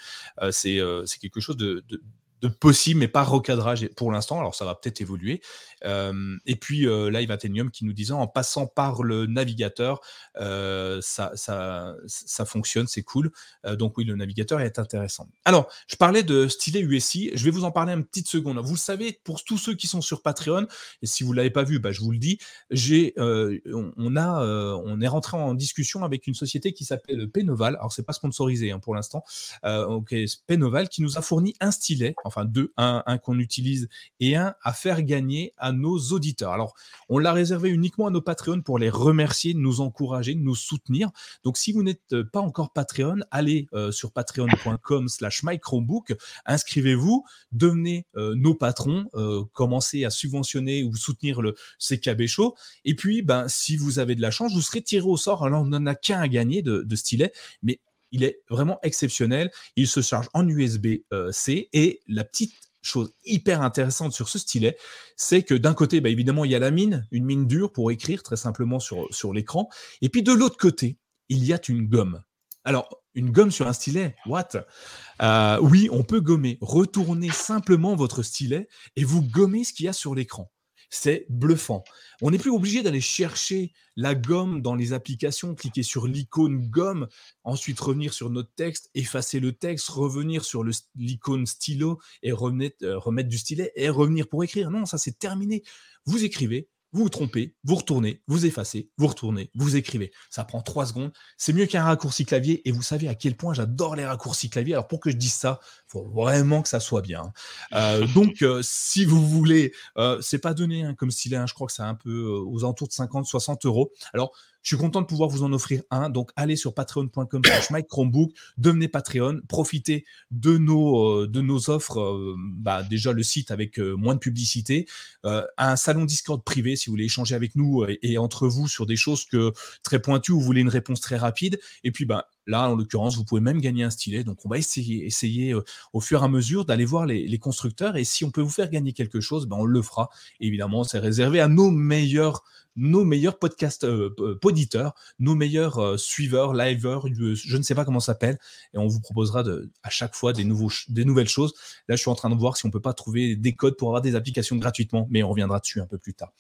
c'est quelque chose de, de possible, mais pas recadrage pour l'instant. Alors ça va peut-être évoluer. Euh, et puis euh, Live Athenium qui nous disait en passant par le navigateur, euh, ça, ça, ça, fonctionne, c'est cool. Euh, donc oui, le navigateur est intéressant. Alors, je parlais de stylet USI. Je vais vous en parler une petite seconde. Vous le savez, pour tous ceux qui sont sur Patreon, et si vous l'avez pas vu, bah, je vous le dis, j'ai, on, a, on est rentré en discussion avec une société qui s'appelle Penoval. Alors c'est pas sponsorisé hein, pour l'instant. ok, Penoval qui nous a fourni un stylet enfin deux, un, qu'on utilise et un à faire gagner à nos auditeurs. Alors, on l'a réservé uniquement à nos Patreons pour les remercier, nous encourager, nous soutenir. Donc, si vous n'êtes pas encore Patreon, allez euh, sur patreon.com slash microbook, inscrivez-vous, devenez euh, nos patrons, euh, commencez à subventionner ou soutenir le CKB Show. Et puis, ben, si vous avez de la chance, vous serez tiré au sort. Alors, on n'en a qu'un à gagner de, de stylet, mais il est vraiment exceptionnel. Il se charge en USB-C euh, et la petite chose hyper intéressante sur ce stylet, c'est que d'un côté, bah, évidemment, il y a la mine, une mine dure pour écrire très simplement sur, l'écran. Et puis de l'autre côté, il y a une gomme. Alors, une gomme sur un stylet, what? Euh, Oui, on peut gommer. Retournez simplement votre stylet et vous gommez ce qu'il y a sur l'écran c'est bluffant. On n'est plus obligé d'aller chercher la gomme dans les applications, cliquer sur l'icône gomme, ensuite revenir sur notre texte, effacer le texte, revenir sur l'icône stylo et remettre, euh, remettre du stylet et revenir pour écrire. Non, ça c'est terminé. Vous écrivez, vous vous trompez, vous retournez, vous effacez, vous retournez, vous écrivez. Ça prend trois secondes. C'est mieux qu'un raccourci clavier. Et vous savez à quel point j'adore les raccourcis clavier. Alors pour que je dise ça, faut vraiment que ça soit bien. Euh, donc euh, si vous voulez, euh, c'est pas donné hein, comme stylet. Hein, je crois que c'est un peu aux alentours de 50, 60 euros. Alors je suis content de pouvoir vous en offrir un. Donc, allez sur patreon.com Chromebook, devenez Patreon, profitez de nos, euh, de nos offres. Euh, bah, déjà, le site avec euh, moins de publicité, un salon Discord privé si vous voulez échanger avec nous et, entre vous sur des choses que très pointues ou vous voulez une réponse très rapide. Et puis, bah, Là, en l'occurrence, vous pouvez même gagner un stylet. Donc, on va essayer, essayer au fur et à mesure d'aller voir les, constructeurs. Et si on peut vous faire gagner quelque chose, ben, on le fera. évidemment, c'est réservé à nos meilleurs nos meilleurs podcasts euh, poditeurs, nos meilleurs euh, suiveurs, liveurs, je ne sais pas comment ça s'appelle, et on vous proposera à chaque fois des, nouvelles choses. Là, je suis en train de voir si on peut pas trouver des codes pour avoir des applications gratuitement, mais on reviendra dessus un peu plus tard.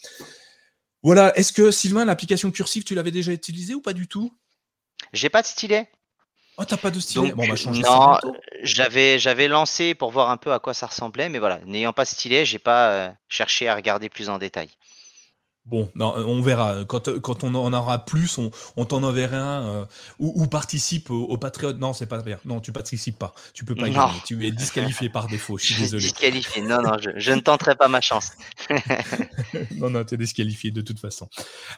Voilà, est-ce que Sylvain, l'application cursive, tu l'avais déjà utilisée ou pas du tout? J'ai pas de stylet. Oh, t'as pas de stylet bon, on va changer Non, j'avais, j'avais lancé pour voir un peu à quoi ça ressemblait, mais voilà, n'ayant pas de stylet, j'ai pas euh, cherché à regarder plus en détail. Bon, non, on verra. Quand, quand on en aura plus, on, on t'en enverra un euh, ou, participe au, Patreon. Non, c'est pas bien. Non, tu participes pas. Tu peux pas y gagner. Tu es disqualifié par défaut. Je suis désolé. Disqualifié. Non, non, je, ne tenterai pas ma chance. non, non, tu es disqualifié de toute façon.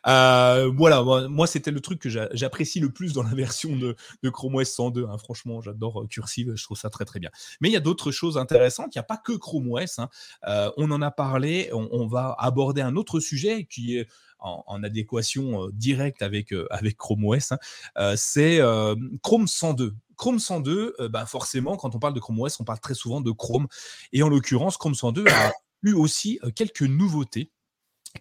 Euh, voilà, moi, c'était le truc que j'apprécie le plus dans la version de, de Chrome OS 102. Hein. Franchement, j'adore euh, Cursive. Je trouve ça très, très bien. Mais il y a d'autres choses intéressantes. Il n'y a pas que Chrome OS. Hein. on en a parlé. On, on va aborder un autre sujet qui est en, adéquation euh, directe avec, euh, avec Chrome OS, hein, euh, c'est Chrome 102. Chrome 102, bah forcément, quand on parle de Chrome OS, on parle très souvent de Chrome. Et en l'occurrence, Chrome 102 a eu aussi quelques nouveautés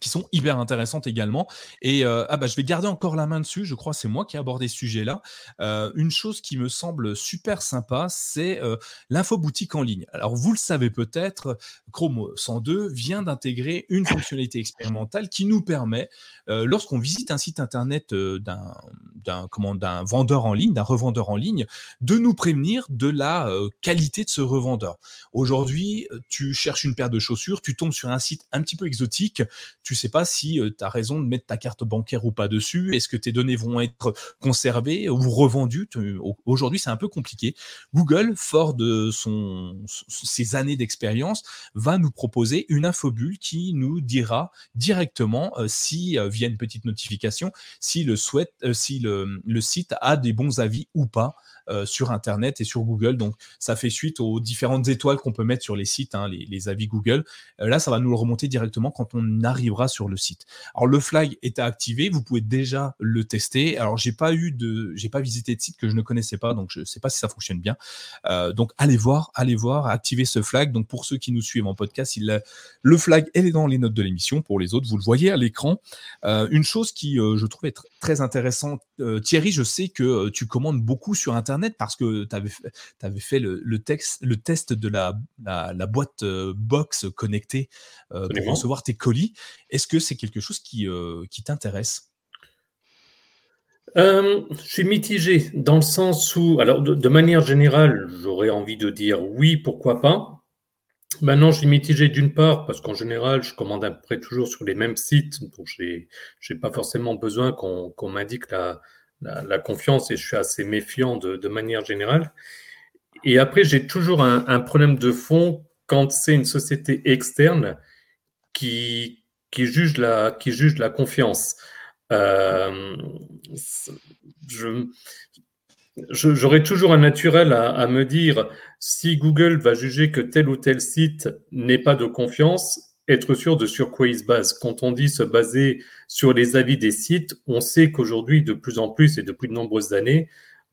qui sont hyper intéressantes également. Et euh, ah bah, je vais garder encore la main dessus. Je crois c'est moi qui ai abordé ce sujet-là. Euh, une chose qui me semble super sympa, c'est euh, l'infoboutique en ligne. Alors vous le savez peut-être, Chrome 102 vient d'intégrer une fonctionnalité expérimentale qui nous permet, lorsqu'on visite un site internet d'un d'un vendeur en ligne, d'un revendeur en ligne, de nous prévenir de la qualité de ce revendeur. Aujourd'hui, tu cherches une paire de chaussures, tu tombes sur un site un petit peu exotique, tu sais pas si euh, tu as raison de mettre ta carte bancaire ou pas dessus, est-ce que tes données vont être conservées ou revendues? Aujourd'hui, c'est un peu compliqué. Google, fort de ses années d'expérience, va nous proposer une infobulle qui nous dira directement euh, si, euh, via une petite notification, si le, site a des bons avis ou pas sur Internet et sur Google. Donc, ça fait suite aux différentes étoiles qu'on peut mettre sur les sites, hein, les, avis Google. Là, ça va nous le remonter directement quand on sur le site. Alors, le flag est activé. Vous pouvez déjà le tester. Alors, j'ai pas eu de, j'ai pas visité de site que je ne connaissais pas, donc je sais pas si ça fonctionne bien. Euh, donc, allez voir, allez voir, activez ce flag. Donc, pour ceux qui nous suivent en podcast, il, le flag, est dans les notes de l'émission. Pour les autres, vous le voyez à l'écran. une chose qui, je trouve, être très intéressante. Thierry, je sais que tu commandes beaucoup sur Internet parce que tu avais, avais, fait le, texte, le test de la, la, boîte euh, box connectée euh, pour recevoir tes colis. Est-ce que c'est quelque chose qui, euh, qui t'intéresse? Je suis mitigé dans le sens où, alors de, manière générale, j'aurais envie de dire oui, pourquoi pas. Maintenant, je suis mitigé d'une part parce qu'en général, je commande à peu près toujours sur les mêmes sites, donc je n'ai pas forcément besoin qu'on m'indique la, la, confiance et je suis assez méfiant de, manière générale. Et après, j'ai toujours un, problème de fond quand c'est une société externe qui, qui, juge, la, qui juge la confiance. Euh, J'aurais toujours un naturel à, à, me dire si Google va juger que tel ou tel site n'est pas de confiance, être sûr de sur quoi il se base. Quand on dit se baser sur les avis des sites, on sait qu'aujourd'hui, de plus en plus et depuis de nombreuses années,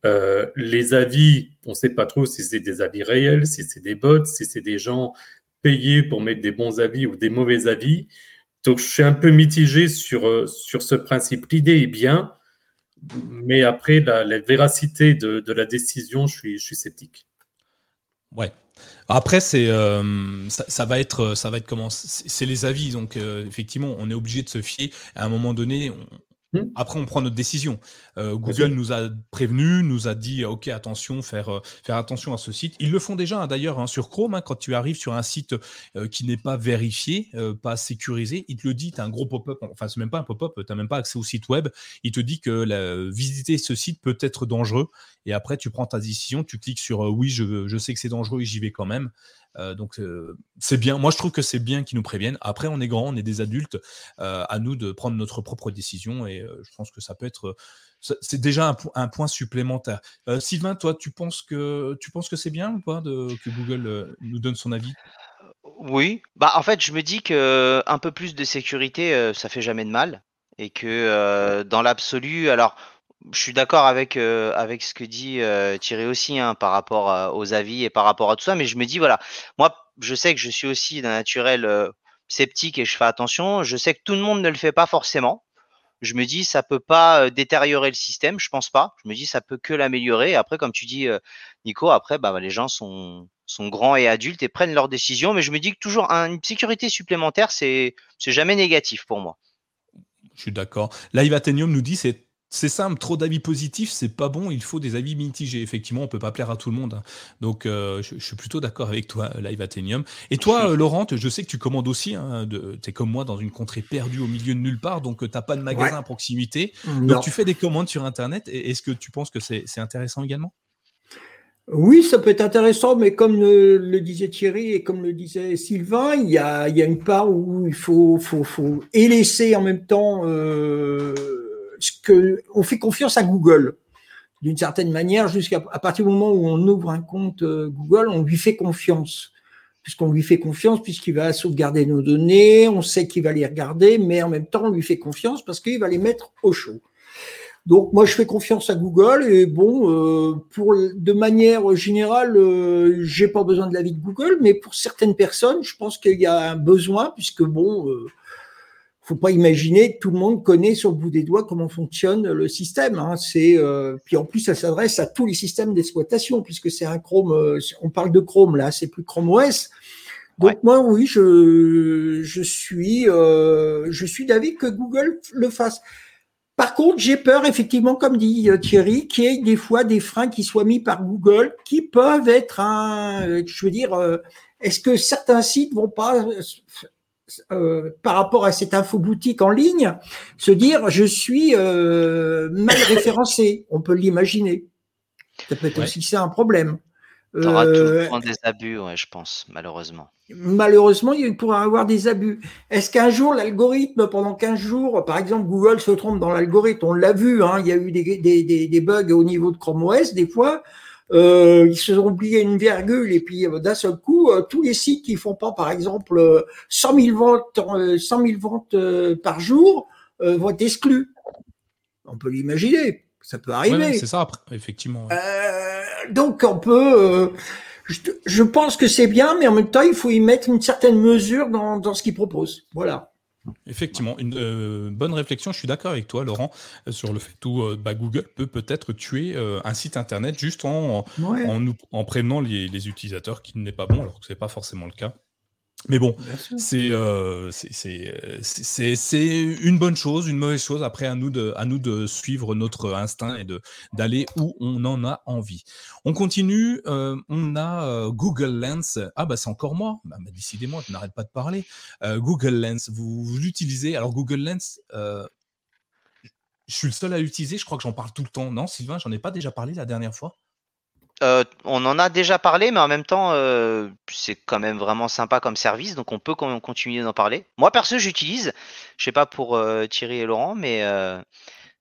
euh, les avis, on ne sait pas trop si c'est des avis réels, si c'est des bots, si c'est des gens payés pour mettre des bons avis ou des mauvais avis. Donc, je suis un peu mitigé sur, euh, sur ce principe. L'idée est bien, mais après, la, véracité de, la décision, je suis, sceptique. Ouais, après, c'est euh, ça, va être ça va être comment? C'est les avis, donc euh, effectivement, on est obligé de se fier. À un moment donné. Après, on prend notre décision. Euh, Google nous a prévenu, nous a dit OK, attention, faire, euh, faire attention à ce site. Ils le font déjà hein, d'ailleurs hein, sur Chrome. Hein, quand tu arrives sur un site euh, qui n'est pas vérifié, pas sécurisé, il te le dit. Tu as un gros pop-up. Enfin, c'est même pas un pop-up. Tu n'as même pas accès au site web. Il te dit que la, visiter ce site peut être dangereux. Et après, tu prends ta décision. Tu cliques sur oui, je, je sais que c'est dangereux et j'y vais quand même. Euh, donc euh, c'est bien. Moi, je trouve que c'est bien qu'ils nous préviennent. Après, on est grand, on est des adultes. Euh, à nous de prendre notre propre décision et je pense que ça peut être. C'est déjà un, point supplémentaire. Sylvain, toi, tu penses que tu penses que c'est bien ou pas de, que Google nous donne son avis? Oui. Bah en fait, je me dis que un peu plus de sécurité, ça fait jamais de mal et que dans l'absolu, alors je suis d'accord avec, euh, avec ce que dit euh, Thierry aussi hein, par rapport aux avis et par rapport à tout ça, mais je me dis, voilà, moi, je sais que je suis aussi d'un naturel euh, sceptique et je fais attention. Je sais que tout le monde ne le fait pas forcément. Je me dis, ça peut pas détériorer le système, je pense pas. Je me dis, ça peut que l'améliorer. Après, comme tu dis, Nico, après, bah, les gens sont, sont grands et adultes et prennent leurs décisions, mais je me dis que toujours une sécurité supplémentaire, c'est jamais négatif pour moi. Je suis d'accord. Live Athenium nous dit c'est c'est simple, trop d'avis positifs, c'est pas bon, il faut des avis mitigés. Effectivement, on peut pas plaire à tout le monde. Hein. Donc, euh, je, suis plutôt d'accord avec toi, Live Athenium. Et toi, euh, Laurent, je sais que tu commandes aussi, hein, tu es comme moi dans une contrée perdue au milieu de nulle part, donc euh, tu n'as pas de magasin à proximité. Donc, tu fais des commandes sur Internet. Est-ce que tu penses que c'est intéressant également? Oui, ça peut être intéressant, mais comme le, disait Thierry et comme le disait Sylvain, il y a, une part où il faut, faut, faut et laisser en même temps on fait confiance à Google d'une certaine manière jusqu'à partir du moment où on ouvre un compte euh, Google, on lui fait confiance puisqu'on lui fait confiance puisqu'il va sauvegarder nos données, on sait qu'il va les regarder, mais en même temps on lui fait confiance parce qu'il va les mettre au chaud. Donc moi je fais confiance à Google et bon euh, de manière générale euh, j'ai pas besoin de l'avis de Google mais pour certaines personnes je pense qu'il y a un besoin puisque bon euh, faut pas imaginer que tout le monde connaît sur le bout des doigts comment fonctionne le système. Hein. C'est euh, puis en plus ça s'adresse à tous les systèmes d'exploitation puisque c'est un Chrome. Euh, on parle de Chrome là, c'est plus Chrome OS. Donc moi oui, je je suis euh, je suis d'avis que Google le fasse. Par contre, j'ai peur, effectivement, comme dit Thierry, qu'il y ait des fois des freins qui soient mis par Google qui peuvent être un, je veux dire, est-ce que certains sites vont pas euh, par rapport à cette info boutique en ligne, se dire je suis euh, mal référencé. On peut l'imaginer. Ça peut être aussi ça un problème. Tu auras euh, des abus, ouais, je pense, malheureusement. Malheureusement, il pourra y avoir des abus. Est-ce qu'un jour, l'algorithme, pendant 15 jours, par exemple, Google se trompe dans l'algorithme, on l'a vu, hein, il y a eu des, des, des, bugs au niveau de Chrome OS, des fois, euh, ils se sont oubliés une virgule et puis euh, d'un seul coup, euh, tous les sites qui font pas, par exemple, 100 000 ventes, 100 000 ventes par jour vont être exclus. On peut l'imaginer, ça peut arriver. c'est ça, effectivement. donc on peut. Je, je, pense que c'est bien, mais en même temps, il faut y mettre une certaine mesure dans, dans ce qu'ils proposent. Voilà. Effectivement, une euh, bonne réflexion. Je suis d'accord avec toi, Laurent, euh, sur le fait où euh, bah, Google peut peut-être tuer un site internet juste en, en, en, prévenant les, les utilisateurs qui n'est pas bon, alors que ce n'est pas forcément le cas. Mais bon, euh, c'est une bonne chose, une mauvaise chose. Après, à nous de, à nous de suivre notre instinct et d'aller où on en a envie. On continue. Euh, on a euh, Google Lens. Ah bah c'est encore moi. Bah, bah, décidément, je n'arrête pas de parler. Google Lens, vous, vous l'utilisez. Alors Google Lens, je suis le seul à l'utiliser. Je crois que j'en parle tout le temps. Non, Sylvain, j'en ai pas déjà parlé la dernière fois. Euh, on en a déjà parlé, mais en même temps, euh, c'est quand même vraiment sympa comme service, donc on peut continuer d'en parler. Moi, perso, j'utilise. Je sais pas pour euh, Thierry et Laurent, mais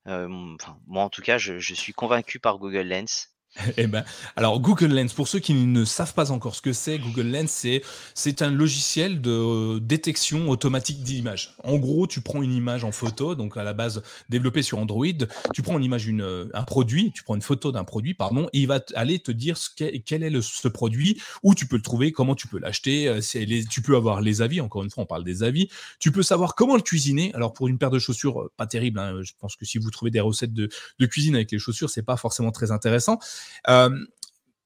moi, en tout cas, je suis convaincu par Google Lens. Eh ben, alors Google Lens, pour ceux qui ne savent pas encore ce que c'est, Google Lens, c'est, c'est un logiciel de détection automatique d'images. En gros, tu prends une image en photo, donc à la base développée sur Android, tu prends une image, une, un produit, tu prends une photo d'un produit, pardon, et il va aller te dire quel est le, ce produit, où tu peux le trouver, comment tu peux l'acheter, euh, tu peux avoir les avis, encore une fois, on parle des avis, tu peux savoir comment le cuisiner. Alors pour une paire de chaussures, euh, pas terrible, hein, je pense que si vous trouvez des recettes de, de cuisine avec les chaussures, c'est pas forcément très intéressant. Euh,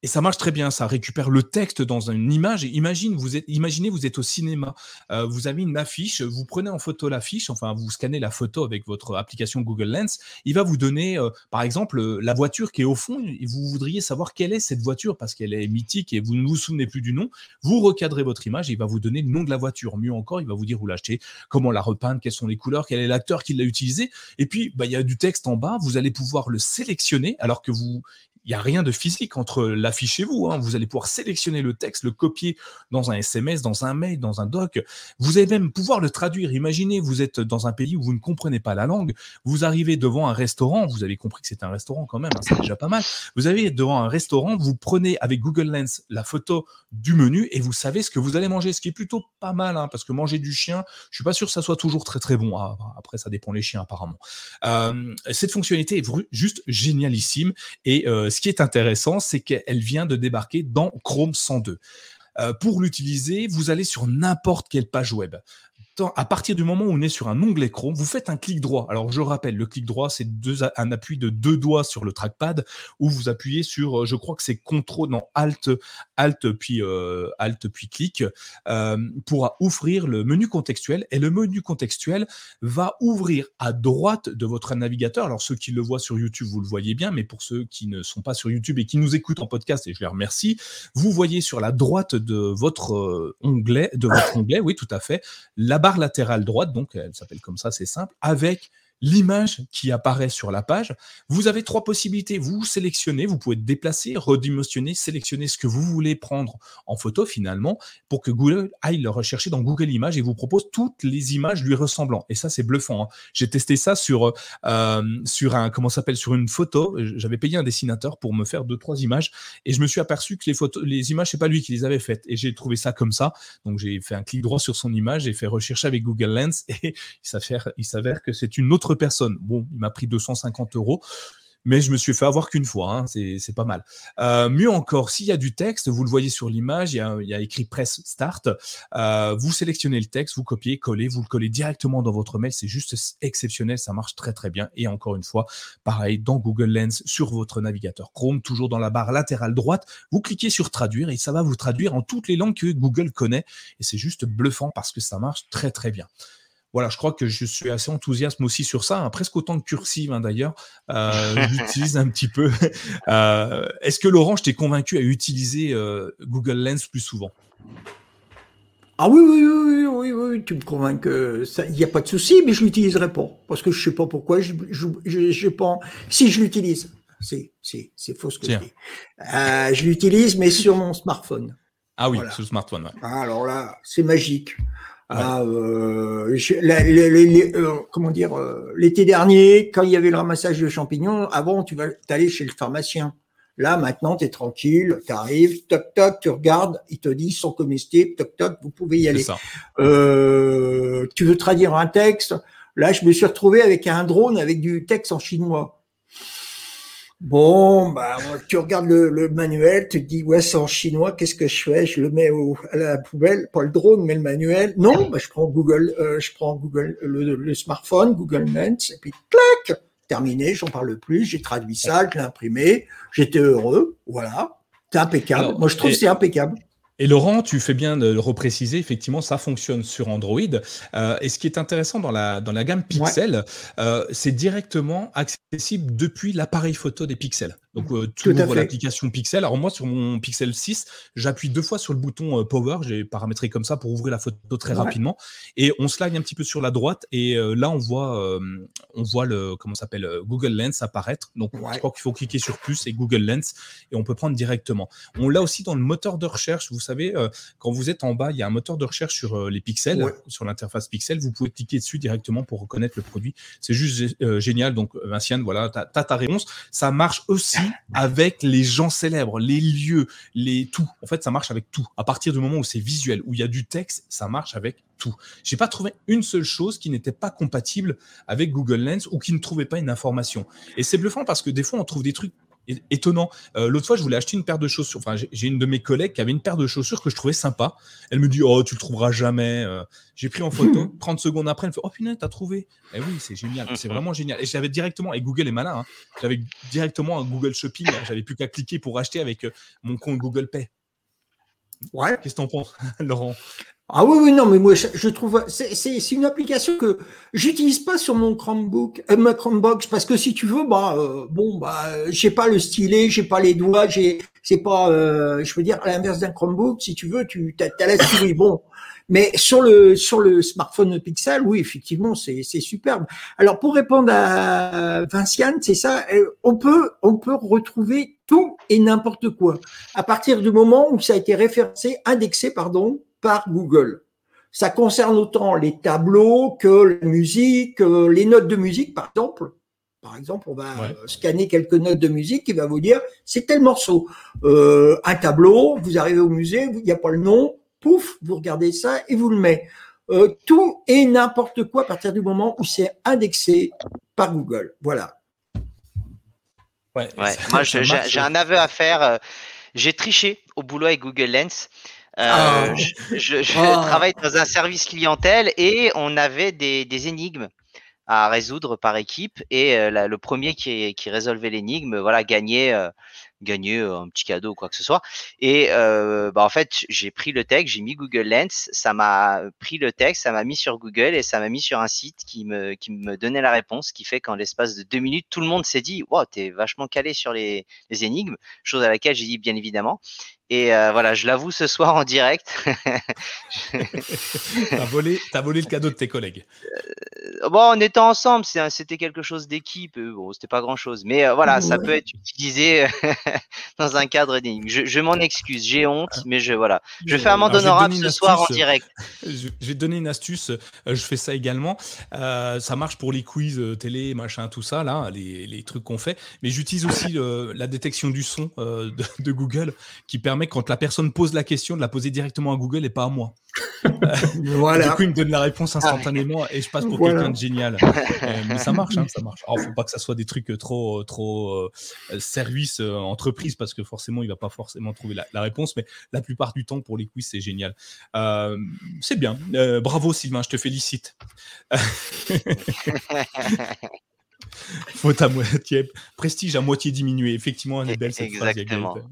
et ça marche très bien, ça récupère le texte dans une image. Vous êtes, imaginez, vous êtes au cinéma, euh, vous avez une affiche, vous prenez en photo l'affiche, enfin vous scannez la photo avec votre application Google Lens. Il va vous donner, euh, par exemple, la voiture qui est au fond. Et vous voudriez savoir quelle est cette voiture parce qu'elle est mythique et vous ne vous souvenez plus du nom. Vous recadrez votre image et il va vous donner le nom de la voiture. Mieux encore, il va vous dire où l'acheter, comment la repeindre, quelles sont les couleurs, quel est l'acteur qui l'a utilisé. Et puis, bah, il y a du texte en bas. Vous allez pouvoir le sélectionner alors que vous, il n'y a rien de physique entre l'affiche et vous. Hein. Vous allez pouvoir sélectionner le texte, le copier dans un SMS, dans un mail, dans un doc. Vous allez même pouvoir le traduire. Imaginez, vous êtes dans un pays où vous ne comprenez pas la langue. Vous arrivez devant un restaurant. Vous avez compris que c'est un restaurant quand même. Hein, c'est déjà pas mal. Vous arrivez devant un restaurant. Vous prenez avec Google Lens la photo du menu et vous savez ce que vous allez manger, ce qui est plutôt pas mal. Hein, parce que manger du chien, je suis pas sûr que ça soit toujours très très bon. Ah, après, ça dépend les chiens apparemment. Euh, cette fonctionnalité est juste génialissime et euh, ce qui est intéressant, c'est qu'elle vient de débarquer dans Chrome 102. Euh, pour l'utiliser, vous allez sur n'importe quelle page web à partir du moment où on est sur un onglet Chrome, vous faites un clic droit. Alors je rappelle, le clic droit, c'est un appui de deux doigts sur le trackpad où vous appuyez sur, euh, je crois que c'est CTRL, non Alt, Alt puis euh, Alt puis clic euh, pour ouvrir le menu contextuel. Et le menu contextuel va ouvrir à droite de votre navigateur. Alors ceux qui le voient sur YouTube, vous le voyez bien, mais pour ceux qui ne sont pas sur YouTube et qui nous écoutent en podcast, et je les remercie, vous voyez sur la droite de votre onglet, de votre onglet, oui, tout à fait, la barre latérale droite, donc elle s'appelle comme ça, c'est simple, avec l'image qui apparaît sur la page. Vous avez trois possibilités. Vous sélectionnez, vous pouvez déplacer, redimensionner, sélectionner ce que vous voulez prendre en photo finalement pour que Google aille le rechercher dans Google Images et vous propose toutes les images lui ressemblant. Et ça, c'est bluffant. Hein. J'ai testé ça sur, euh, sur un, comment s'appelle, sur une photo. J'avais payé un dessinateur pour me faire deux, trois images et je me suis aperçu que les photos, les images, c'est pas lui qui les avait faites. Et j'ai trouvé ça comme ça. Donc j'ai fait un clic droit sur son image, j'ai fait rechercher avec Google Lens et il s'avère, que c'est une autre personne. Bon, il m'a pris 250 euros. mais je me suis fait avoir qu'une fois, hein, c'est pas mal. Euh, mieux encore, s'il y a du texte, vous le voyez sur l'image, il, y a écrit Press Start, euh, vous sélectionnez le texte, vous copiez, collez, vous le collez directement dans votre mail, c'est juste exceptionnel, ça marche très très bien. Et encore une fois, pareil, dans Google Lens, sur votre navigateur Chrome, toujours dans la barre latérale droite, vous cliquez sur traduire et ça va vous traduire en toutes les langues que Google connaît. Et c'est juste bluffant parce que ça marche très très bien voilà, je crois que je suis assez enthousiaste aussi sur ça, hein, presque autant que cursive hein, d'ailleurs. Euh, J'utilise un petit peu. Euh, Est-ce que Laurent, je t'ai convaincu à utiliser euh, Google Lens plus souvent? Ah oui, oui, oui, oui, oui, tu me convaincs que il n'y a pas de souci, mais je l'utiliserai pas. Parce que je sais pas pourquoi, je, je, je, pas, si je l'utilise, c'est, c'est, c'est faux ce que je dis. Euh, je l'utilise, mais sur mon smartphone. Ah oui, sur le smartphone, ouais. Ah, alors là, c'est magique. Ah, euh, euh, comment dire, euh, l'été dernier, quand il y avait le ramassage de champignons, avant, tu vas aller chez le pharmacien. Là, maintenant, tu es tranquille, tu arrives, toc, toc, tu regardes, il te dit, ils sont comestibles, toc, toc, vous pouvez y aller. tu veux traduire un texte? Là, je me suis retrouvé avec un drone avec du texte en chinois. Bon, bah, tu regardes le, manuel, tu te dis, ouais, c'est en chinois, qu'est-ce que je fais? Je le mets au, à la poubelle, pas le drone, mais le manuel. Non, bah, je prends Google, euh, je prends Google, le, smartphone, Google Lens, et puis, clac, terminé, j'en parle plus, j'ai traduit ça, je l'ai imprimé, j'étais heureux, voilà. C'est impeccable. Moi, je trouve que c'est impeccable. Et Laurent, tu fais bien de le repréciser, effectivement, ça fonctionne sur Android. Euh, et ce qui est intéressant dans la, dans la gamme Pixel, euh, c'est directement accessible depuis l'appareil photo des pixels. Donc, euh, l'application Pixel. Alors, moi, sur mon Pixel 6, j'appuie deux fois sur le bouton euh, Power. J'ai paramétré comme ça pour ouvrir la photo très rapidement. Et on slide un petit peu sur la droite. Et euh, là, on voit, on voit le, comment s'appelle, Google Lens apparaître. Donc, je crois qu'il faut cliquer sur plus et Google Lens. Et on peut prendre directement. On l'a aussi dans le moteur de recherche. Vous savez, quand vous êtes en bas, il y a un moteur de recherche sur les pixels, sur l'interface Pixel. Vous pouvez cliquer dessus directement pour reconnaître le produit. C'est juste génial. Donc, Vinciane, voilà, tu as ta réponse. Ça marche aussi avec les gens célèbres, les lieux, les tout. En fait, ça marche avec tout. À partir du moment où c'est visuel, où il y a du texte, ça marche avec tout. J'ai pas trouvé une seule chose qui n'était pas compatible avec Google Lens ou qui ne trouvait pas une information. Et c'est bluffant parce que des fois, on trouve des trucs étonnant. Euh, l'autre fois, je voulais acheter une paire de chaussures. Enfin, j'ai une de mes collègues qui avait une paire de chaussures que je trouvais sympa. Elle me dit Oh, tu le trouveras jamais. Euh. j'ai pris en photo. 30 secondes après, elle me fait Oh, punaise, t'as trouvé. Et eh oui, c'est génial. C'est vraiment génial. Et j'avais directement, et Google est malin, hein. j'avais directement un Google Shopping. J'avais plus qu'à cliquer pour acheter avec euh, mon compte Google Pay. Ouais. Qu'est-ce que t'en penses, Laurent? Ah oui, oui, non, mais moi, je, trouve, c'est une application que j'utilise pas sur mon Chromebook, euh, ma Chromebox, parce que si tu veux, bah, euh, bon, bah, j'ai pas le stylet, j'ai pas les doigts, j'ai, c'est pas, euh, je veux dire, à l'inverse d'un Chromebook, si tu veux, tu as, la souris, bon. Mais sur le sur le smartphone Pixel, oui, effectivement, c'est c'est superbe. Alors pour répondre à Vinciane, c'est ça, on peut on peut retrouver tout et n'importe quoi à partir du moment où ça a été référencé, indexé, pardon, par Google. Ça concerne autant les tableaux que la musique, les notes de musique, par exemple. Par exemple, on va scanner quelques notes de musique qui va vous dire c'est tel morceau. Euh, un tableau, vous arrivez au musée, il n'y a pas le nom, pouf, vous regardez ça et vous le mettez. Euh, tout et n'importe quoi à partir du moment où c'est indexé par Google. Voilà. Ouais, Moi, j'ai un aveu à faire. Euh, j'ai triché au boulot avec Google Lens. Euh, ah. Je, ah. travaille dans un service clientèle et on avait des, des énigmes à résoudre par équipe et euh, le premier qui, qui résolvait l'énigme voilà gagnait euh, gagner un petit cadeau ou quoi que ce soit. Et bah, en fait, j'ai pris le texte, j'ai mis Google Lens, ça m'a pris le texte, ça m'a mis sur Google et ça m'a mis sur un site qui me, qui me donnait la réponse, qui fait qu'en l'espace de deux minutes, tout le monde s'est dit, wow, t'es vachement calé sur les, les énigmes, chose à laquelle j'ai dit bien évidemment. Et euh, voilà, je l'avoue ce soir en direct. t'as volé, as volé le cadeau de tes collègues. Euh, bon, on était ensemble, c'était quelque chose d'équipe. Euh, bon, c'était pas grand chose, mais voilà, ça peut être utilisé dans un cadre d'énigme. Je, m'en excuse, j'ai honte, ah. mais je voilà, je fais un monde honorable ce soir en direct. Je, vais te donner une astuce. Je fais ça également. ça marche pour les quiz télé, machin, tout ça là, les, trucs qu'on fait. Mais j'utilise aussi la détection du son de, de Google qui permet quand la personne pose la question de la poser directement à Google et pas à moi. voilà. Du coup, il me donne la réponse instantanément et je passe pour quelqu'un être génial. Euh, mais ça marche, hein, ça marche. Alors, faut pas que ça soit des trucs trop, trop euh, service entreprise parce que forcément, il va pas forcément trouver la, la, réponse. Mais la plupart du temps, pour les quiz, c'est génial. c'est bien. bravo, Sylvain, je te félicite. Faute à moitié, prestige à moitié diminué. Effectivement, elle est belle cette phrase.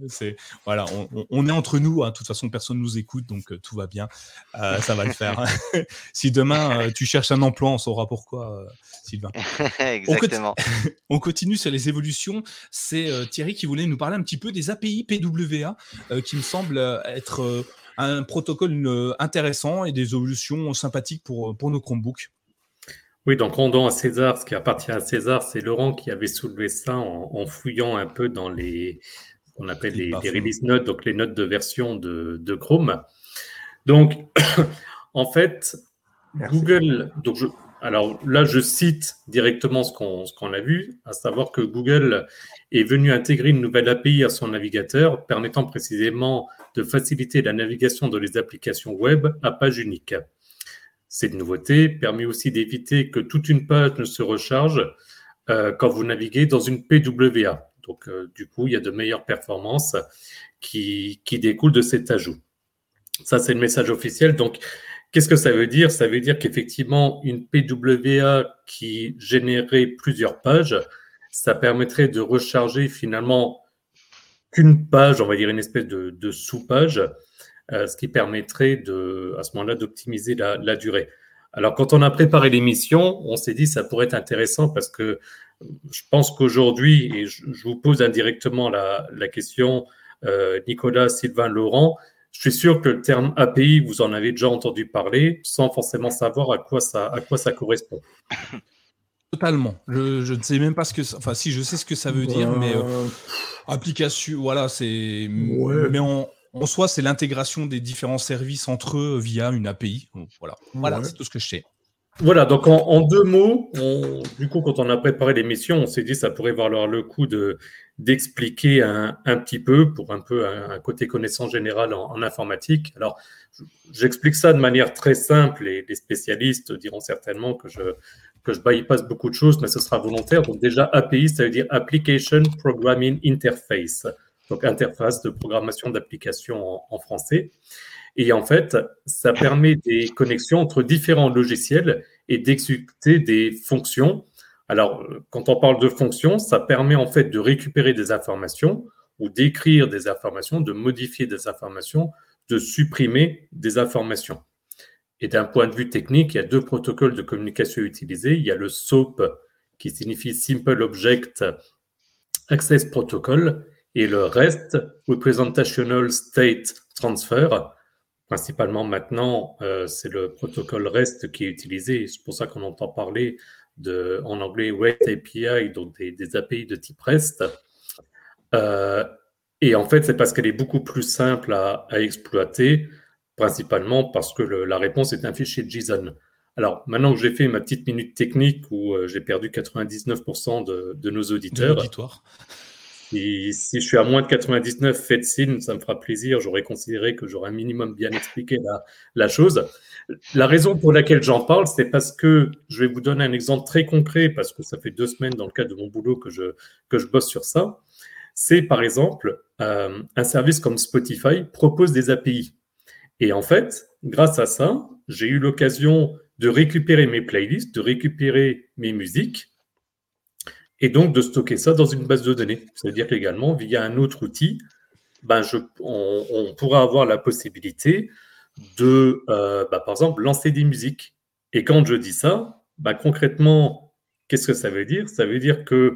C'est voilà, on, est entre nous. Hein. De toute façon, personne nous écoute, donc euh, tout va bien. Euh, ça va le faire. si demain euh, tu cherches un emploi, on saura pourquoi, Sylvain. Exactement. On, continue sur les évolutions. C'est Thierry qui voulait nous parler un petit peu des API PWA, qui me semble être un protocole intéressant et des évolutions sympathiques pour, pour nos Chromebooks. Oui, donc rendons à César ce qui appartient à César. C'est Laurent qui avait soulevé ça en, fouillant un peu dans les, on appelle les, release notes, donc les notes de version de, Chrome. Donc, en fait, Google, donc alors là, je cite directement ce qu'on a vu, à savoir que Google est venu intégrer une nouvelle API à son navigateur, permettant précisément de faciliter la navigation dans les applications web à page unique. Cette nouveauté permet aussi d'éviter que toute une page ne se recharge euh, quand vous naviguez dans une PWA. Donc, euh, du coup, il y a de meilleures performances qui, qui découlent de cet ajout. Ça, c'est le message officiel. Donc, qu'est-ce que ça veut dire? Ça veut dire qu'effectivement, une PWA qui générait plusieurs pages, ça permettrait de recharger finalement qu'une page, on va dire une espèce de, de sous-page, ce qui permettrait de, à ce moment-là d'optimiser la, durée. Alors, quand on a préparé l'émission, on s'est dit ça pourrait être intéressant parce que je pense qu'aujourd'hui, et je, vous pose indirectement la, question, euh, Nicolas, Sylvain, Laurent, je suis sûr que le terme API, vous en avez déjà entendu parler sans forcément savoir à quoi ça, à quoi ça correspond. Totalement. Je, ne sais même pas ce que. Enfin, si, je sais ce que ça veut dire, mais euh, application, voilà, c'est. Mais on, en soi, c'est l'intégration des différents services entre eux via une API. Voilà, voilà c'est tout ce que je sais. Voilà, donc en, deux mots, du coup, quand on a préparé l'émission, on s'est dit que ça pourrait valoir le coup de d'expliquer un, petit peu pour un peu un, côté connaissance générale en, informatique. Alors, j'explique ça de manière très simple et les spécialistes diront certainement que je que je bypass beaucoup de choses, mais ce sera volontaire. Donc déjà, API, ça veut dire Application Programming Interface donc interface de programmation d'application en, français. Et en fait, ça permet des connexions entre différents logiciels et d'exécuter des fonctions. Alors, quand on parle de fonctions, ça permet en fait de récupérer des informations ou d'écrire des informations, de modifier des informations, de supprimer des informations. Et d'un point de vue technique, il y a deux protocoles de communication utilisés. Il y a le SOAP, qui signifie Simple Object Access Protocol, et le REST, Representational State Transfer, principalement maintenant, euh, c'est le protocole REST qui est utilisé. C'est pour ça qu'on entend parler de, en anglais REST API, donc des, API de type REST. Euh, et en fait, c'est parce qu'elle est beaucoup plus simple à, exploiter, principalement parce que la réponse est un fichier JSON. Alors, maintenant que j'ai fait ma petite minute technique où euh, j'ai perdu 99% de, de, nos auditeurs, si, si, je suis à moins de 99, faites signe, ça me fera plaisir. J'aurais considéré que j'aurais un minimum bien expliqué la, la, chose. La raison pour laquelle j'en parle, c'est parce que je vais vous donner un exemple très concret, parce que ça fait deux semaines dans le cadre de mon boulot que je, que je bosse sur ça. C'est par exemple, euh, un service comme Spotify propose des API. Et en fait, grâce à ça, j'ai eu l'occasion de récupérer mes playlists, de récupérer mes musiques et donc de stocker ça dans une base de données. C'est-à-dire qu'également, via un autre outil, ben je, on, pourra avoir la possibilité de, euh, ben, par exemple, lancer des musiques. Et quand je dis ça, ben, concrètement, qu'est-ce que ça veut dire? Ça veut dire que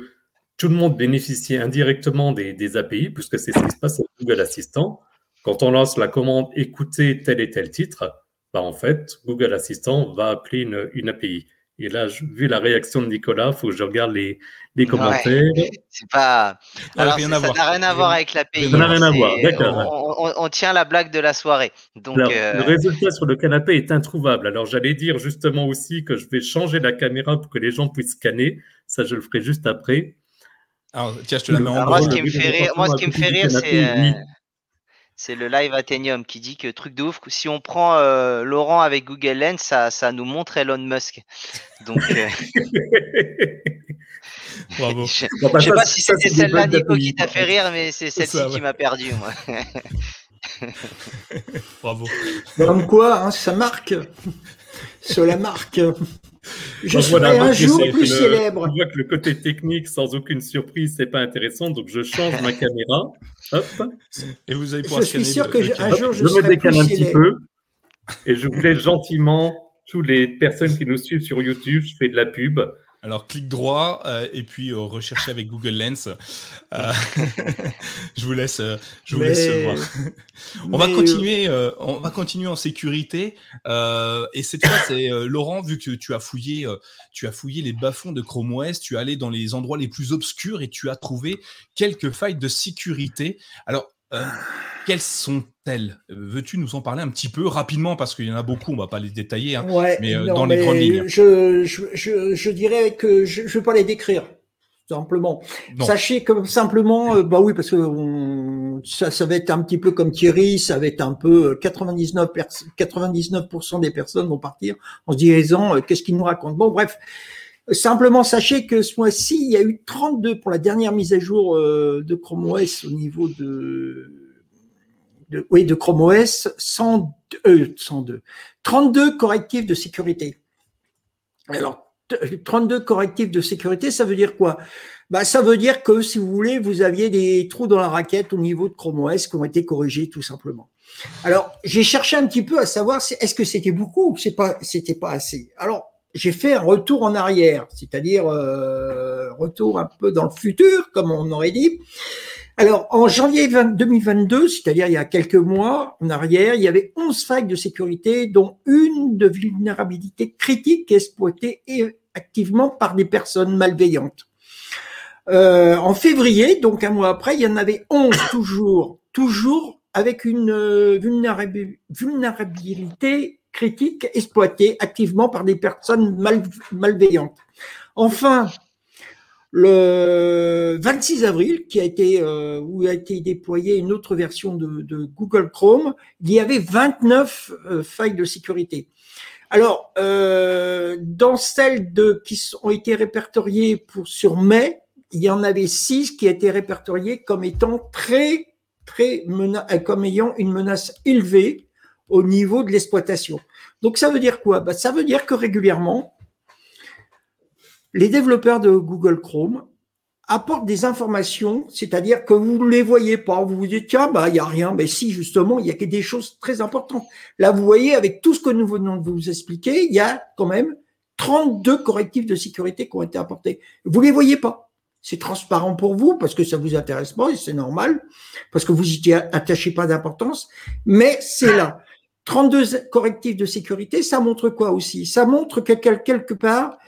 tout le monde bénéficie indirectement des, API, puisque c'est ce qui se passe avec Google Assistant. Quand on lance la commande écouter tel et tel titre, ben, en fait, Google Assistant va appeler une, une API. Et là, vu la réaction de Nicolas, il faut que je regarde les, les commentaires. c'est pas. Alors, ça n'a rien à voir avec l'API. Ça n'a rien à voir, d'accord. On, tient la blague de la soirée. Donc, euh, Le résultat sur le canapé est introuvable. Alors, j'allais dire justement aussi que je vais changer la caméra pour que les gens puissent scanner. Ça, je le ferai juste après. Alors, tiens, je te la mets en Moi, ce qui me fait rire, moi, ce qui me fait rire, c'est. C'est le live Athenium qui dit que truc de ouf, si on prend euh, Laurent avec Google Lens, ça, ça nous montre Elon Musk. Donc, euh, Bravo. je, Bon, bah, sais pas si c'était celle-là, Nico, qui t'a fait rire, mais c'est celle-ci qui m'a perdu, moi. Bravo. Comme quoi, hein, ça marque. Cela marque. Je Donc, voilà, serai un jour plus le- célèbre. On voit que le côté technique, sans aucune surprise, c'est pas intéressant. Donc, je change ma caméra. Hop. Et vous allez pouvoir Je suis sûr le- que le je- un jour, je, je me serai décale plus un petit célèbre. peu. Et je voulais gentiment, toutes les personnes qui nous suivent sur YouTube, je fais de la pub. Alors, clic droit euh, et puis euh, rechercher avec Google Lens. Euh, je vous laisse, euh, je vous Mais- laisse voir. On va continuer, euh, on va continuer en sécurité. euh, et cette fois, c'est euh, Laurent, vu que tu as fouillé, euh, tu as fouillé les bas-fonds de Chrome OS, tu es allé dans les endroits les plus obscurs et tu as trouvé quelques failles de sécurité. Alors, euh, quelles sont-elles? Veux-tu nous en parler un petit peu rapidement? Parce qu'il y en a beaucoup, on va pas les détailler. hein. Ouais, mais, euh, non, dans les grandes lignes. Je, je, je, je dirais que je ne vais pas les décrire, simplement. Non. Sachez que simplement, euh, bah oui, parce que on- ça, ça va être un petit peu comme Thierry, ça va être un peu euh, 99, pers- 99% des personnes vont partir en se disant euh, qu'est-ce qu'il nous raconte? Bon, bref. Simplement, sachez que ce mois-ci, il y a eu 32 pour la dernière mise à jour euh, de Chrome OS au niveau de, de oui, de Chrome OS, 100, euh, 102, 32 correctifs de sécurité. Alors, t- 32 correctifs de sécurité, ça veut dire quoi? Bah, Ça veut dire que, si vous voulez, vous aviez des trous dans la raquette au niveau de Chrome OS qui ont été corrigés, tout simplement. Alors, j'ai cherché un petit peu à savoir est-ce que c'était beaucoup ou que c'est pas, c'était pas assez? Alors, j'ai fait un retour en arrière, c'est-à-dire euh, retour un peu dans le futur, comme on aurait dit. Alors, en janvier 20 2022, c'est-à-dire il y a quelques mois en arrière, il y avait 11 failles de sécurité, dont une de vulnérabilité critique exploitée activement par des personnes malveillantes. Euh, en février, donc un mois après, il y en avait 11 toujours, toujours avec une euh, vulnérabi- vulnérabilité critique exploitée activement par des personnes mal- malveillantes. Enfin, le 26 avril, qui a été euh, où a été déployée une autre version de, Google Chrome, il y avait 29 euh, failles de sécurité. Alors, euh, dans celles de qui ont été répertoriées pour sur mai, il y en avait six qui étaient répertoriées comme étant très très mena- comme ayant une menace élevée au niveau de l'exploitation. Donc ça veut dire quoi? Bah, Ça veut dire que régulièrement, les développeurs de Google Chrome apportent des informations, c'est-à-dire que vous ne les voyez pas. Vous vous dites, tiens, bah, il n'y a rien. Mais si, justement, il y a que des choses très importantes. Là, vous voyez, avec tout ce que nous venons de vous expliquer, il y a quand même 32 correctifs de sécurité qui ont été apportés. Vous ne les voyez pas. C'est transparent pour vous parce que ça vous intéresse pas et c'est normal parce que vous y attachez pas d'importance. Mais c'est là. 32 correctifs de sécurité, ça montre quoi aussi? Ça montre que quelque part,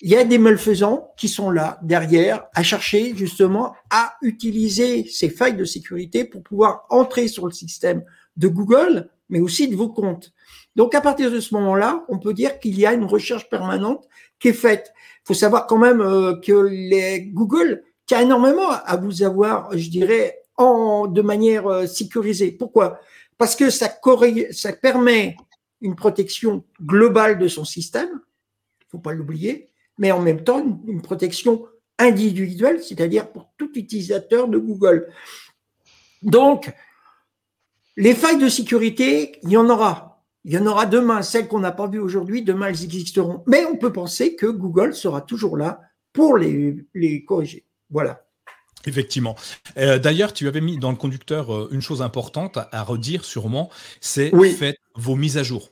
il y a des malfaisants qui sont là derrière à chercher justement à utiliser ces failles de sécurité pour pouvoir entrer sur le système de Google, mais aussi de vos comptes. Donc à partir de ce moment-là, on peut dire qu'il y a une recherche permanente qui est faite. Il faut savoir quand même euh, que Google tient énormément à vous avoir, je dirais, en, de manière euh, sécurisée. Pourquoi? Parce que ça, ça permet une protection globale de son système, il faut pas l'oublier, mais en même temps une, protection individuelle, c'est-à-dire pour tout utilisateur de Google. Donc, les failles de sécurité, il y en aura. Il y en aura demain, celles qu'on n'a pas vues aujourd'hui, demain elles existeront. Mais on peut penser que Google sera toujours là pour les corriger. Voilà. Effectivement. Euh, D'ailleurs, tu avais mis dans le conducteur euh, une chose importante à, à redire sûrement, c'est Oui. faites vos mises à jour.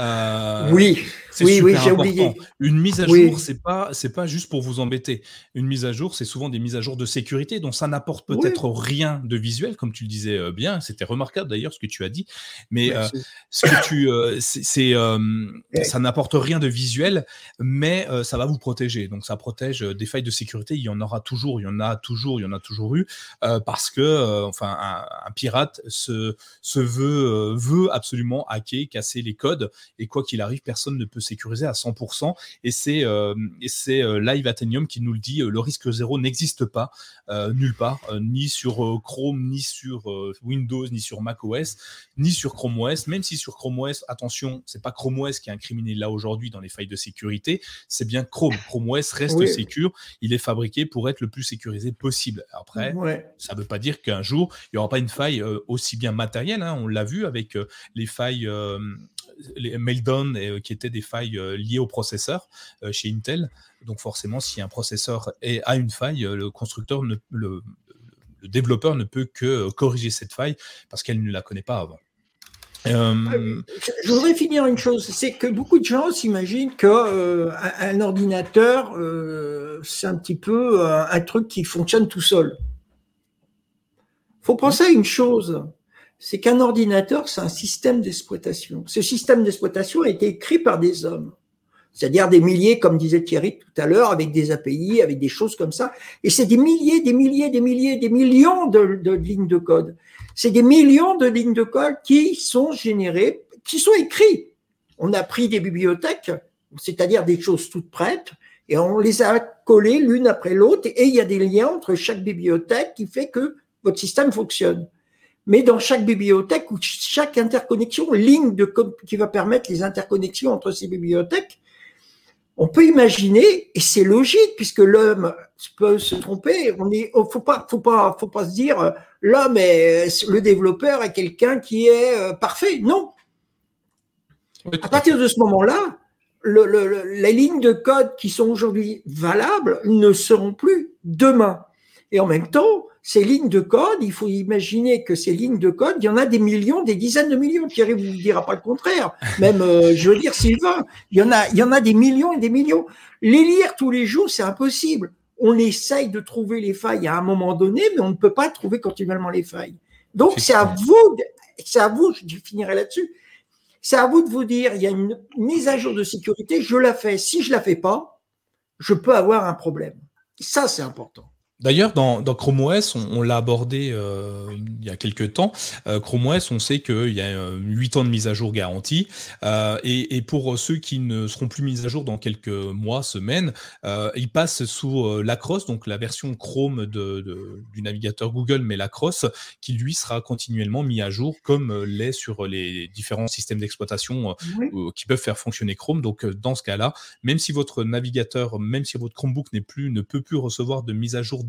Euh, oui, oui, oui, j'ai oublié. Une mise à Oui. jour, c'est pas c'est pas juste pour vous embêter. Une mise à jour, c'est souvent des mises à jour de sécurité, dont ça n'apporte Oui. peut-être rien de visuel, comme tu le disais euh, bien. C'était remarquable d'ailleurs ce que tu as dit. Mais euh, Merci. ce que tu, c'est, c'est, Ouais. ça n'apporte rien de visuel, mais ça va vous protéger. Donc ça protège des failles de sécurité. Il y en aura toujours, il y en a toujours, il y en a toujours eu, parce que, enfin, un, un pirate se, se veut, veut absolument hacker, casser les codes, et quoi qu'il arrive, personne ne peut sécurisé à 100%. Et c'est et c'est Live Athenium qui nous le dit, le risque zéro n'existe pas nulle part, ni sur Chrome, ni sur Windows, ni sur macOS, ni sur Chrome OS. Même si sur Chrome OS, attention, c'est pas Chrome OS qui est incriminé là aujourd'hui dans les failles de sécurité, c'est bien Chrome. Chrome OS reste oui. sécure. Il est fabriqué pour être le plus sécurisé possible. Après, ça ne veut pas dire qu'un jour, il n'y aura pas une faille aussi bien matérielle. Hein. on l'a vu avec les failles les meltdown qui étaient des failles liées au processeur chez Intel. Donc forcément, si un processeur a une faille, le constructeur, le, développeur ne peut que corriger cette faille parce qu'elle ne la connaît pas avant. Euh... Je voudrais finir une chose, c'est que beaucoup de gens s'imaginent que euh, un, ordinateur, euh, c'est un petit peu un, truc qui fonctionne tout seul. Faut penser à une chose, c'est qu'un ordinateur, c'est un système d'exploitation. Ce système d'exploitation a été écrit par des hommes, c'est-à-dire des milliers, comme disait Thierry tout à l'heure, avec des API, avec des choses comme ça. Et c'est des milliers, des milliers, des milliers, des millions de, lignes de code. C'est des millions de lignes de code qui sont générées, qui sont écrites. On a pris des bibliothèques, c'est-à-dire des choses toutes prêtes, et on les a collées l'une après l'autre, et il y a des liens entre chaque bibliothèque qui fait que votre système fonctionne mais dans chaque bibliothèque ou chaque interconnexion, ligne de code qui va permettre les interconnexions entre ces bibliothèques, on peut imaginer, et c'est logique puisque l'homme peut se tromper. On est, faut pas, faut pas, faut pas se dire l'homme est le développeur est quelqu'un qui est euh, parfait. Non. À partir de ce moment-là, le, le, les lignes de code qui sont aujourd'hui valables ne seront plus demain. Et en même temps, ces lignes de code, il faut imaginer que ces lignes de code, il y en a des millions, des dizaines de millions. Thierry vous dira pas le contraire. Même, euh, je veux dire, Sylvain, il y en a, il y en a des millions et des millions. Les lire tous les jours, c'est impossible. On essaye de trouver les failles à un moment donné, mais on ne peut pas trouver continuellement les failles. Donc, c'est à vous, c'est à vous, je finirai là-dessus. C'est à vous de vous dire, il y a une mise à jour de sécurité, je la fais. Si je la fais pas, je peux avoir un problème. Ça, c'est important. D'ailleurs, dans, dans, Chrome OS, on, on l'a abordé euh, il y a quelques temps. Euh, Chrome OS, on sait qu'il y a euh, 8 ans de mise à jour garantie. Euh, et, et, pour ceux qui ne seront plus mis à jour dans quelques mois, semaines, ils passent sous Lacrosse, donc la version Chrome de, de, du navigateur Google, mais Lacrosse, qui lui sera continuellement mis à jour, comme l'est sur les différents systèmes d'exploitation oui. qui peuvent faire fonctionner Chrome. Donc, dans ce cas-là, même si votre navigateur, même si votre Chromebook n'est plus, ne peut plus recevoir de mise à jour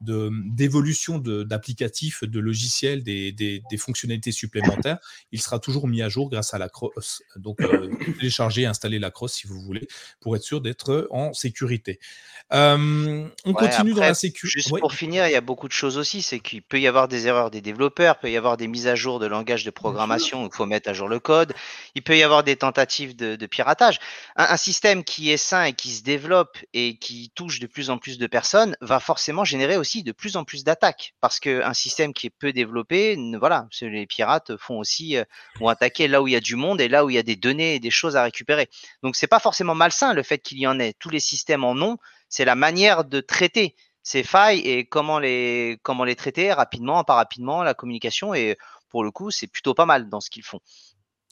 d'évolution de, d'applicatifs, de, de, logiciels, des, des, des, fonctionnalités supplémentaires, il sera toujours mis à jour grâce à la cross. Donc, euh, télécharger et installer la cross si vous voulez, pour être sûr d'être en sécurité. Euh, on ouais, continue après, dans la sécurité. Juste ouais. pour finir, il y a beaucoup de choses aussi. C'est qu'il peut y avoir des erreurs des développeurs, il peut y avoir des mises à jour de langage de programmation, il faut mettre à jour le code. Il peut y avoir des tentatives de, de piratage. Un, un, système qui est sain et qui se développe et qui touche de plus en plus de personnes va forcément générer aussi de plus en plus d'attaques. Parce qu'un système qui est peu développé, voilà, les pirates font aussi, euh, vont attaquer là où il y a du monde et là où il y a des données et des choses à récupérer. Donc c'est pas forcément malsain le fait qu'il y en ait. Tous les systèmes en ont c'est la manière de traiter ces failles et comment les, comment les traiter rapidement, pas rapidement, la communication. Et pour le coup, c'est plutôt pas mal dans ce qu'ils font.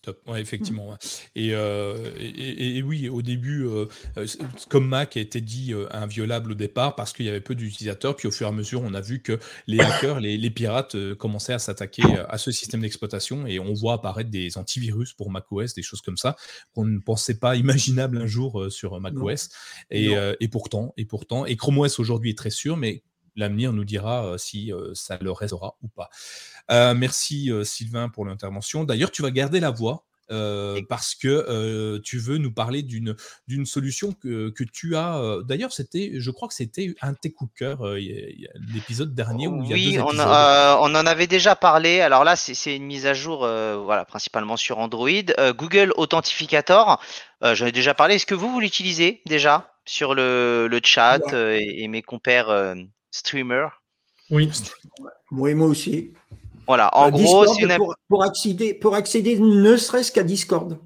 Top. Ouais, effectivement. Et, euh, et, et, oui, au début, euh, comme Mac a été dit euh, inviolable au départ parce qu'il y avait peu d'utilisateurs, puis au fur et à mesure, on a vu que les hackers, les, les pirates euh, commençaient à s'attaquer à ce système d'exploitation et on voit apparaître des antivirus pour macOS, des choses comme ça qu'on ne pensait pas imaginable un jour euh, sur macOS. Et, et, pourtant, et pourtant, et Chrome OS aujourd'hui est très sûr, mais l'avenir nous dira si ça le restera ou pas. Euh, merci Sylvain pour l'intervention. D'ailleurs, tu vas garder la voix. Euh, parce que euh, tu veux nous parler d'une d'une solution que, que tu as. D'ailleurs, c'était, je crois que c'était un tes coups de cœur, l'épisode dernier où il y a oui, deux on, a, on en avait déjà parlé. Alors là, c'est une mise à jour, voilà, principalement sur Android. Google Authentificator, j'en ai déjà parlé. Est-ce que vous vous l'utilisez déjà sur le, le chat ouais. et, et, mes compères streamers Oui. Oui, moi aussi. Voilà, en gros, une... pour, pour, accéder, pour accéder ne serait-ce qu'à Discord.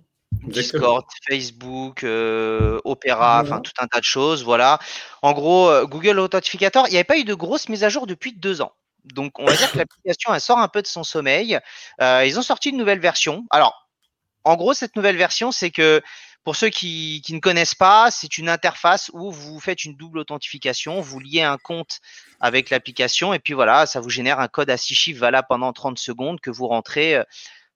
Discord, Facebook, euh, Opera, enfin tout un tas de choses, voilà. En gros, euh, Google Authentificator, il n'y avait pas eu de grosses mises à jour depuis deux ans. Donc, on va dire que l'application, elle sort un peu de son sommeil. Euh, ils ont sorti une nouvelle version. Alors, en gros, cette nouvelle version, c'est que pour ceux qui, qui ne connaissent pas, c'est une interface où vous faites une double authentification, vous liez un compte avec l'application et puis voilà, ça vous génère un code à six chiffres valable pendant 30 secondes que vous rentrez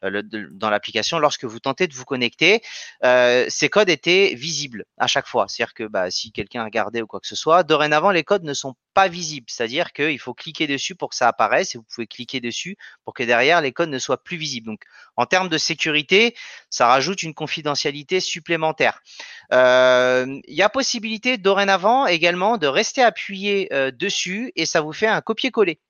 euh, dans l'application lorsque vous tentez de vous connecter. Euh, ces codes étaient visibles à chaque fois. C'est-à-dire que bah, si quelqu'un a regardé ou quoi que ce soit, dorénavant, les codes ne sont pas visibles. C'est-à-dire qu'il faut cliquer dessus pour que ça apparaisse et vous pouvez cliquer dessus pour que derrière, les codes ne soient plus visibles. Donc, en termes de sécurité, ça rajoute une confidentialité supplémentaire. Euh, il y a possibilité dorénavant également de rester appuyé dessus et ça vous fait un copier-coller.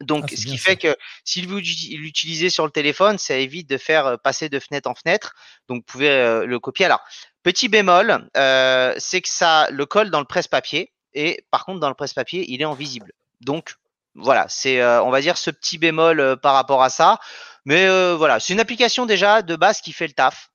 Donc, ah, ce qui fait que si vous l'utilisez sur le téléphone, ça évite de faire passer de fenêtre en fenêtre. Donc, vous pouvez le copier. Alors, petit bémol, euh, c'est que ça le colle dans le presse-papier. Et par contre, dans le presse-papier, il est invisible. Donc, voilà, c'est, on va dire, ce petit bémol par rapport à ça. Mais voilà, c'est une application déjà de base qui fait le taf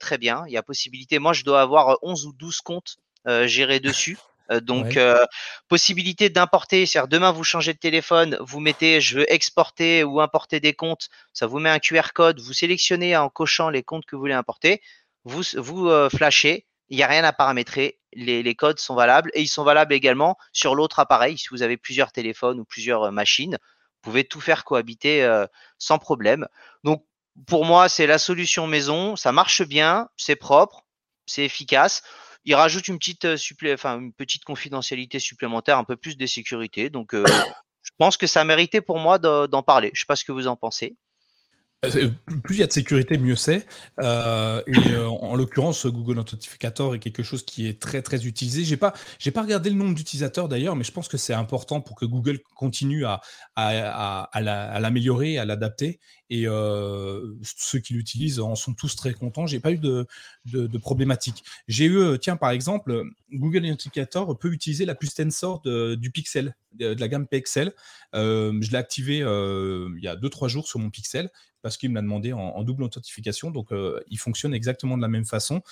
très bien. Il y a possibilité. Moi, je dois avoir 11 ou 12 comptes gérés dessus. Euh, donc, euh, possibilité d'importer, c'est-à-dire demain vous changez de téléphone, vous mettez je veux exporter ou importer des comptes, ça vous met un QR code, vous sélectionnez en cochant les comptes que vous voulez importer, vous, vous euh, flashez, il n'y a rien à paramétrer, les, les, codes sont valables et ils sont valables également sur l'autre appareil. Si vous avez plusieurs téléphones ou plusieurs machines, vous pouvez tout faire cohabiter sans problème. Donc, pour moi, c'est la solution maison, ça marche bien, c'est propre, c'est efficace il rajoute une petite, enfin, une petite confidentialité supplémentaire, un peu plus de sécurité. Donc, je pense que ça méritait pour moi d'en parler. Je ne sais pas ce que vous en pensez. Euh, plus il y a de sécurité, mieux c'est. Euh, et euh, en l'occurrence, Google Authentificator est quelque chose qui est très très utilisé. J'ai pas, j'ai pas regardé le nombre d'utilisateurs d'ailleurs, mais je pense que c'est important pour que Google continue à, à, à, l'améliorer, à l'adapter. Et ceux qui l'utilisent en sont tous très contents. J'ai pas eu de, problématique. J'ai eu, tiens par exemple, Google Authenticator peut utiliser la puce Tensor du Pixel, de, la gamme Pixel. je l'ai activé il y a 2-3 jours sur mon Pixel parce qu'il me l'a demandé en, double authentification. Donc, il fonctionne exactement de la même façon.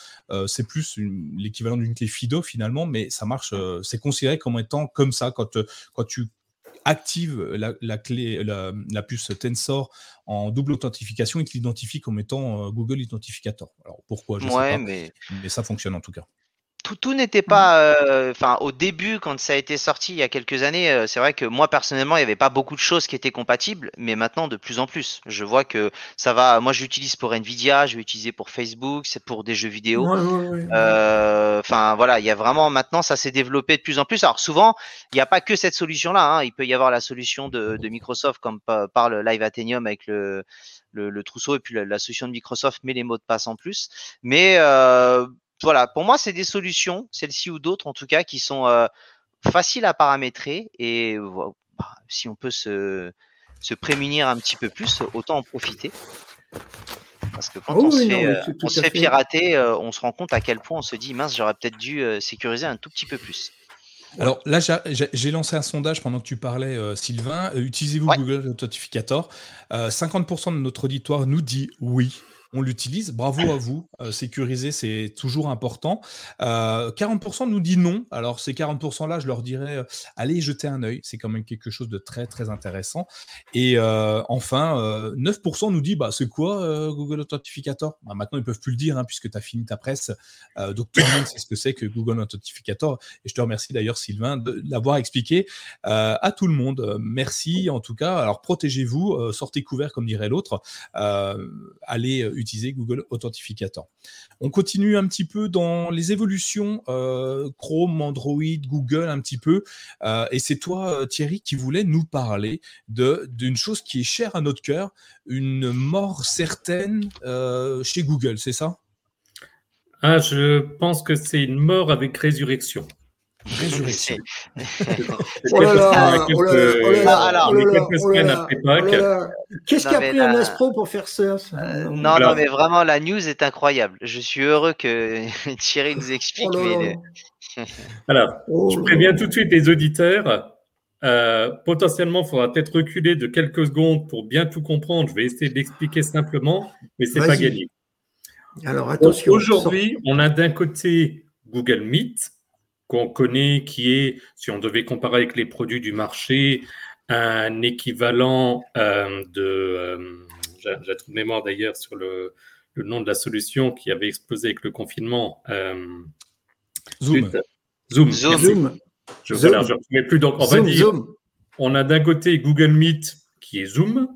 C'est plus l'équivalent d'une clé FIDO finalement, mais ça marche. C'est considéré comme étant comme ça quand, quand tu actives la, clé, la, puce Tensor en double authentification, il t'identifie comme étant Google Authentificator. Alors pourquoi je sais pas, mais ça fonctionne en tout cas tout, n'était pas, euh, enfin, au début, quand ça a été sorti il y a quelques années, euh, c'est vrai que moi personnellement, il n'y avait pas beaucoup de choses qui étaient compatibles, mais maintenant de plus en plus. Je vois que ça va. Moi, je l'utilise pour Nvidia, je vais l'utiliser pour Facebook, c'est pour des jeux vidéo. Euh, enfin, voilà, il y a vraiment maintenant, ça s'est développé de plus en plus. Alors souvent, il n'y a pas que cette solution-là. Hein. Il peut y avoir la solution de, Microsoft, comme parle Live Athenium avec le le, trousseau et puis la, solution de Microsoft met les mots de passe en plus. Mais euh, voilà, pour moi, c'est des solutions, celles-ci ou d'autres en tout cas, qui sont euh, faciles à paramétrer et bah, si on peut se, se prémunir un petit peu plus, autant en profiter. Parce que quand oh on, se fait, euh, on se fait, pirater, euh, on se rend compte à quel point on se dit mince, j'aurais peut-être dû sécuriser un tout petit peu plus. Alors là, j'ai lancé un sondage pendant que tu parlais, Sylvain. Utilisez-vous Google Authentificator 50% de notre auditoire nous dit oui on l'utilise. Bravo à vous. Euh, sécuriser, c'est toujours important. 40% euh, nous dit non. Alors, ces 40%-là, je leur dirais, euh, allez jeter un œil. C'est quand même quelque chose de très, très intéressant. Et enfin, 9% nous dit, bah, c'est quoi Google Authentificator? Bah, Maintenant, ils ne peuvent plus le dire, hein, puisque tu as fini ta presse. donc, tout le monde sait ce que c'est que Google Authentificator. Et je te remercie d'ailleurs, Sylvain, de l'avoir expliqué à tout le monde. Merci, en tout cas. Alors, protégez-vous, sortez couvert, comme dirait l'autre. allez utiliser Google Authentificator. On continue un petit peu dans les évolutions euh, Chrome, Android, Google un petit peu. Euh, et c'est toi, Thierry, qui voulais nous parler d'une chose qui est chère à notre cœur, une mort certaine euh, chez Google, c'est ça? Ah, Je pense que c'est une mort avec résurrection. Résurrection. Qu'est-ce qui a pris un Aspro pour faire ça euh, Non, non, mais vraiment, la news est incroyable. Je suis heureux que Thierry nous explique. Oh Alors, oh je préviens tout de suite les auditeurs. Euh, potentiellement, il faudra peut-être reculer de quelques secondes pour bien tout comprendre. Je vais essayer d'expliquer simplement, mais c'est pas gagné. Alors attention. Aujourd'hui, on a d'un côté Google Meet, qu'on connaît, qui est, si on devait comparer avec les produits du marché, un équivalent euh, de, euh, j'ai trop de mémoire d'ailleurs sur le, le nom de la solution qui avait explosé avec le confinement. euh, Zoom. Zoom. Zoom. Je Zoom. voilà, plus. Donc, on va Zoom, dire, Zoom. on a d'un côté Google Meet qui est Zoom,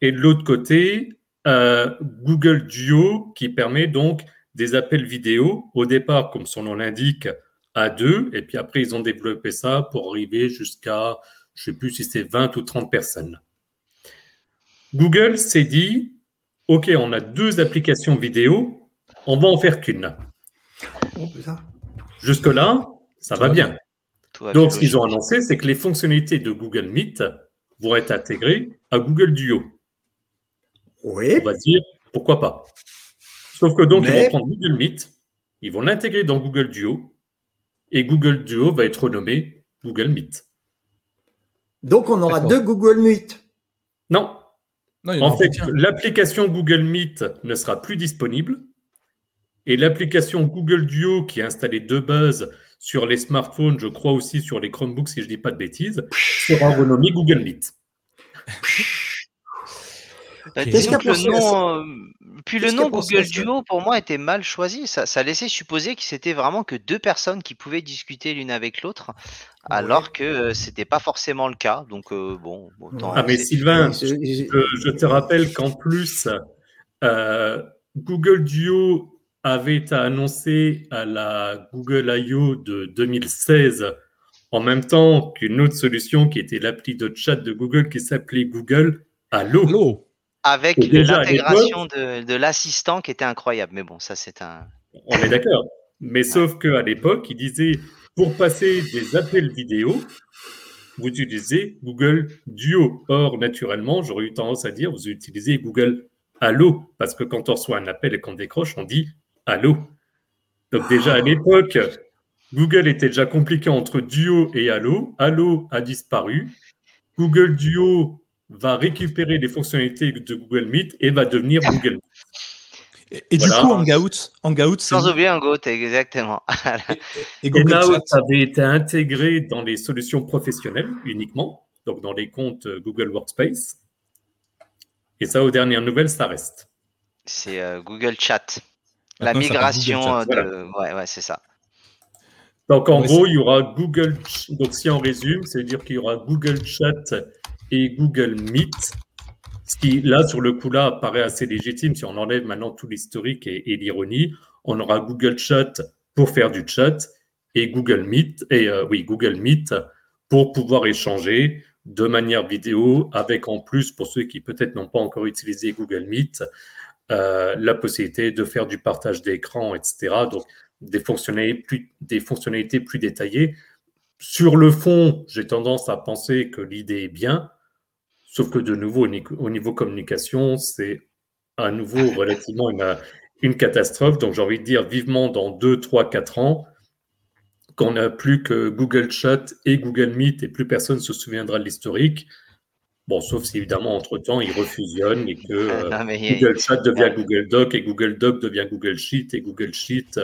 et de l'autre côté euh, Google Duo qui permet donc des appels vidéo. Au départ, comme son nom l'indique, à deux, et puis après ils ont développé ça pour arriver jusqu'à, je sais plus si c'est 20 ou 30 personnes. Google s'est dit, OK, on a deux applications vidéo, on va en faire qu'une. Oh. Jusque-là, ça va bien. Donc, ce qu'ils ont annoncé, c'est que les fonctionnalités de Google Meet vont être intégrées à Google Duo. Oui. On va se dire, pourquoi pas. Sauf que donc, ils vont prendre Google Meet, ils vont l'intégrer dans Google Duo, et Google Duo va être renommé Google Meet. Donc, on aura deux Google Meet. Non, Non, en fait, l'application Google Meet ne sera plus disponible, et l'application Google Duo, qui est installée de base sur les smartphones, je crois aussi sur les Chromebooks, si je ne dis pas de bêtises, sera renommée Google Meet. Que le nom, euh, puis le nom Google Duo pour moi était mal choisi. Ça, ça laissait supposer que c'était vraiment que deux personnes qui pouvaient discuter l'une avec l'autre, alors que euh, c'était pas forcément le cas. Donc euh, bon, autant. Ah, mais Sylvain, Je- je- je, je te rappelle qu'en plus, euh, Google Duo avait été annoncé à la Google I.O. de 2016 en même temps qu'une autre solution qui était l'appli de chat de Google qui s'appelait Google Allo. Avec l'intégration de, de l'assistant qui était incroyable. Mais bon, ça c'est un. On est d'accord. Mais sauf qu'à l'époque, il disait pour passer des appels vidéo, vous utilisez Google Duo. Or, naturellement, j'aurais eu tendance à dire vous utilisez Google Allo, parce que quand on reçoit un appel et qu'on décroche, on dit Allo. Donc déjà à l'époque, Google était déjà compliqué entre Duo et Allo. Allo a disparu. Google Duo va récupérer les fonctionnalités de Google Meet et va devenir Google Meet. Et, et Voilà. du coup, Hangout, Hangout c'est Sans oublier un Goat, exactement. et Et Google Chat. avait été intégré dans les solutions professionnelles uniquement, donc dans les comptes Google Workspace. Et ça, aux dernières nouvelles, ça reste. c'est euh, Google Chat. La Maintenant, migration Chat, de. Ouais, ouais, c'est ça. Donc en Ouais, gros, il y aura Google. Donc si on résume, ça veut dire qu'il y aura Google Chat et Google Meet. Ce qui, là, sur le coup, là, paraît assez légitime. Si on enlève maintenant tout l'historique et, l'ironie, on aura Google Chat pour faire du chat et Google Meet, et euh, oui, Google Meet pour pouvoir échanger de manière vidéo avec en plus, pour ceux qui peut-être n'ont pas encore utilisé Google Meet, euh, la possibilité de faire du partage d'écran, etc. Donc, des fonctionnalités plus détaillées. Sur le fond, j'ai tendance à penser que l'idée est bien, sauf que de nouveau, au ni- au niveau communication, c'est à nouveau relativement une, catastrophe. Donc j'ai envie de dire vivement dans 2, 3, 4 ans, qu'on n'a plus que Google Chat et Google Meet et plus personne se souviendra de l'historique. Bon, sauf si évidemment, entre-temps, ils refusionnent et que euh, Non, mais il y a- Google Chat devient Ouais. Google Doc et Google Doc devient Google Sheet et Google Sheet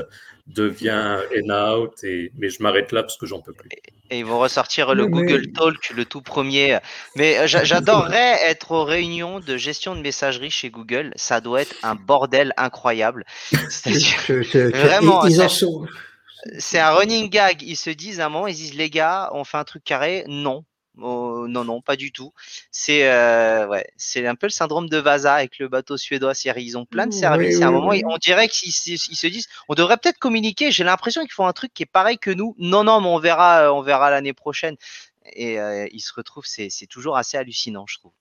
devient Hangout. Et... Mais je m'arrête là parce que j'en peux plus. Et ils vont ressortir le mais- Google Talk, le tout premier. Mais euh, j'a- j'adorerais être aux réunions de gestion de messagerie chez Google. Ça doit être un bordel incroyable. Vraiment, ils, ils en ça- sont. c'est un running gag. Ils se disent à un moment, ils disent les gars, on fait un truc carré. Non. Oh, non, non, pas du tout. C'est euh, ouais, c'est un peu le syndrome de Vasa avec le bateau suédois. C'est-à-dire, Ils ont plein de Oui, services. et à un oui, moment, oui. on dirait qu'ils se- ils se disent, on devrait peut-être communiquer. J'ai l'impression qu'ils font un truc qui est pareil que nous. Non, non, mais on verra, euh, on verra l'année prochaine. Et euh, ils se retrouvent. C'est c'est toujours assez hallucinant, je trouve.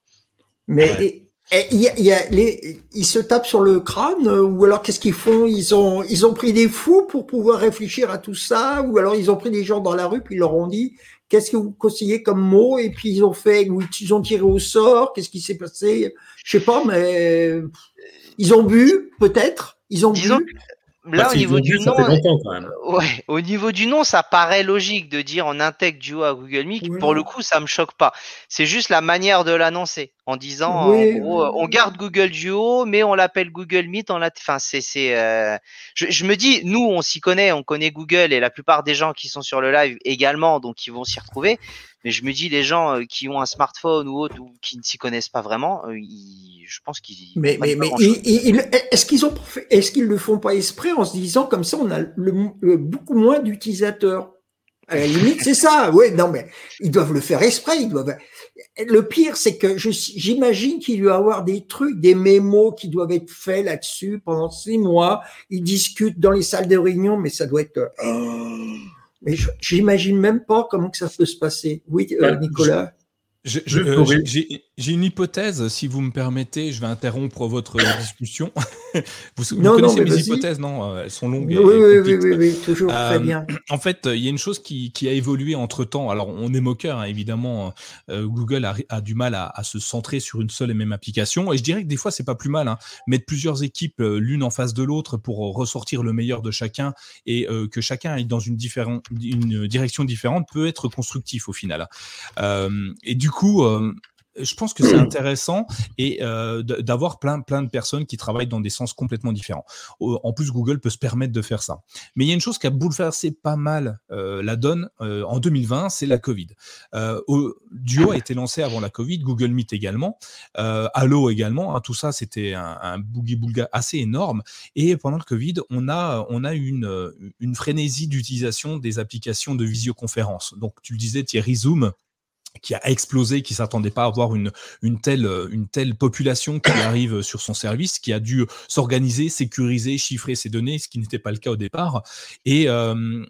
Mais Ouais. et- et il y a- il y a les, ils se tapent sur le crâne ou alors qu'est-ce qu'ils font? Ils ont ils ont pris des fous pour pouvoir réfléchir à tout ça ou alors ils ont pris des gens dans la rue puis ils leur ont dit qu'est-ce que vous conseillez comme mot? Et puis ils ont fait ou ils ont tiré au sort. Qu'est-ce qui s'est passé? Je sais pas, mais ils ont bu peut-être? Ils ont Disons bu? Là, Parce au niveau du nom, quand même. Ouais, au niveau du nom, ça paraît logique de dire on intègre Duo à Google Meet. Pour le coup, ça me choque pas. C'est juste la manière de l'annoncer. En disant on garde Google Duo, mais on l'appelle Google Meet. En. Enfin, c'est, c'est, euh, je, me dis, nous, on s'y connaît, on connaît Google et la plupart des gens qui sont sur le live également, donc ils vont s'y retrouver. Mais je me dis, les gens euh, qui ont un smartphone ou autre ou qui ne s'y connaissent pas vraiment, euh, je pense qu'ils. Mais, mais, mais est-ce qu'ils ont, est-ce qu'ils le font pas exprès en se disant comme ça, on a le, beaucoup moins d'utilisateurs? À la limite, c'est ça. Oui, non, mais ils doivent le faire exprès. Ils doivent. Le pire, c'est que j'imagine qu'il doit y avoir des trucs, des mémos qui doivent être faits là-dessus pendant six mois. Ils discutent dans les salles de réunion, mais ça doit être. Oh, mais j'imagine même pas comment que ça peut se passer. Oui, euh, bah, Nicolas. Euh, j'ai une hypothèse, si vous me permettez, je vais interrompre votre discussion. vous, connaissez mes hypothèses, non Elles sont longues. Oui, oui, oui, oui, toujours très euh, bien. En fait, il y a une chose qui, a évolué entre temps. Alors, on est moqueur, hein, évidemment. Euh, Google a, du mal à, se centrer sur une seule et même application. Et je dirais que des fois, c'est pas plus mal. Hein. Mettre plusieurs équipes l'une en face de l'autre pour ressortir le meilleur de chacun et que chacun aille dans une, une direction différente peut être constructif au final. et du coup, euh, je pense que c'est intéressant et euh, d'avoir plein plein de personnes qui travaillent dans des sens complètement différents. En plus, Google peut se permettre de faire ça. Mais il y a une chose qui a bouleversé pas mal euh, la donne en 2020, c'est la Covid. Duo a été lancé avant la Covid, Google Meet également, Allo également. Hein, tout ça, c'était un, un boogie boulga assez énorme. Et pendant le Covid, on a on a une une frénésie d'utilisation des applications de visioconférence. Donc, tu le disais, Thierry Zoom qui a explosé, qui s'attendait pas à avoir une, telle, une telle population qui arrive sur son service, qui a dû s'organiser, sécuriser, chiffrer ses données, ce qui n'était pas le cas au départ. Et, euh,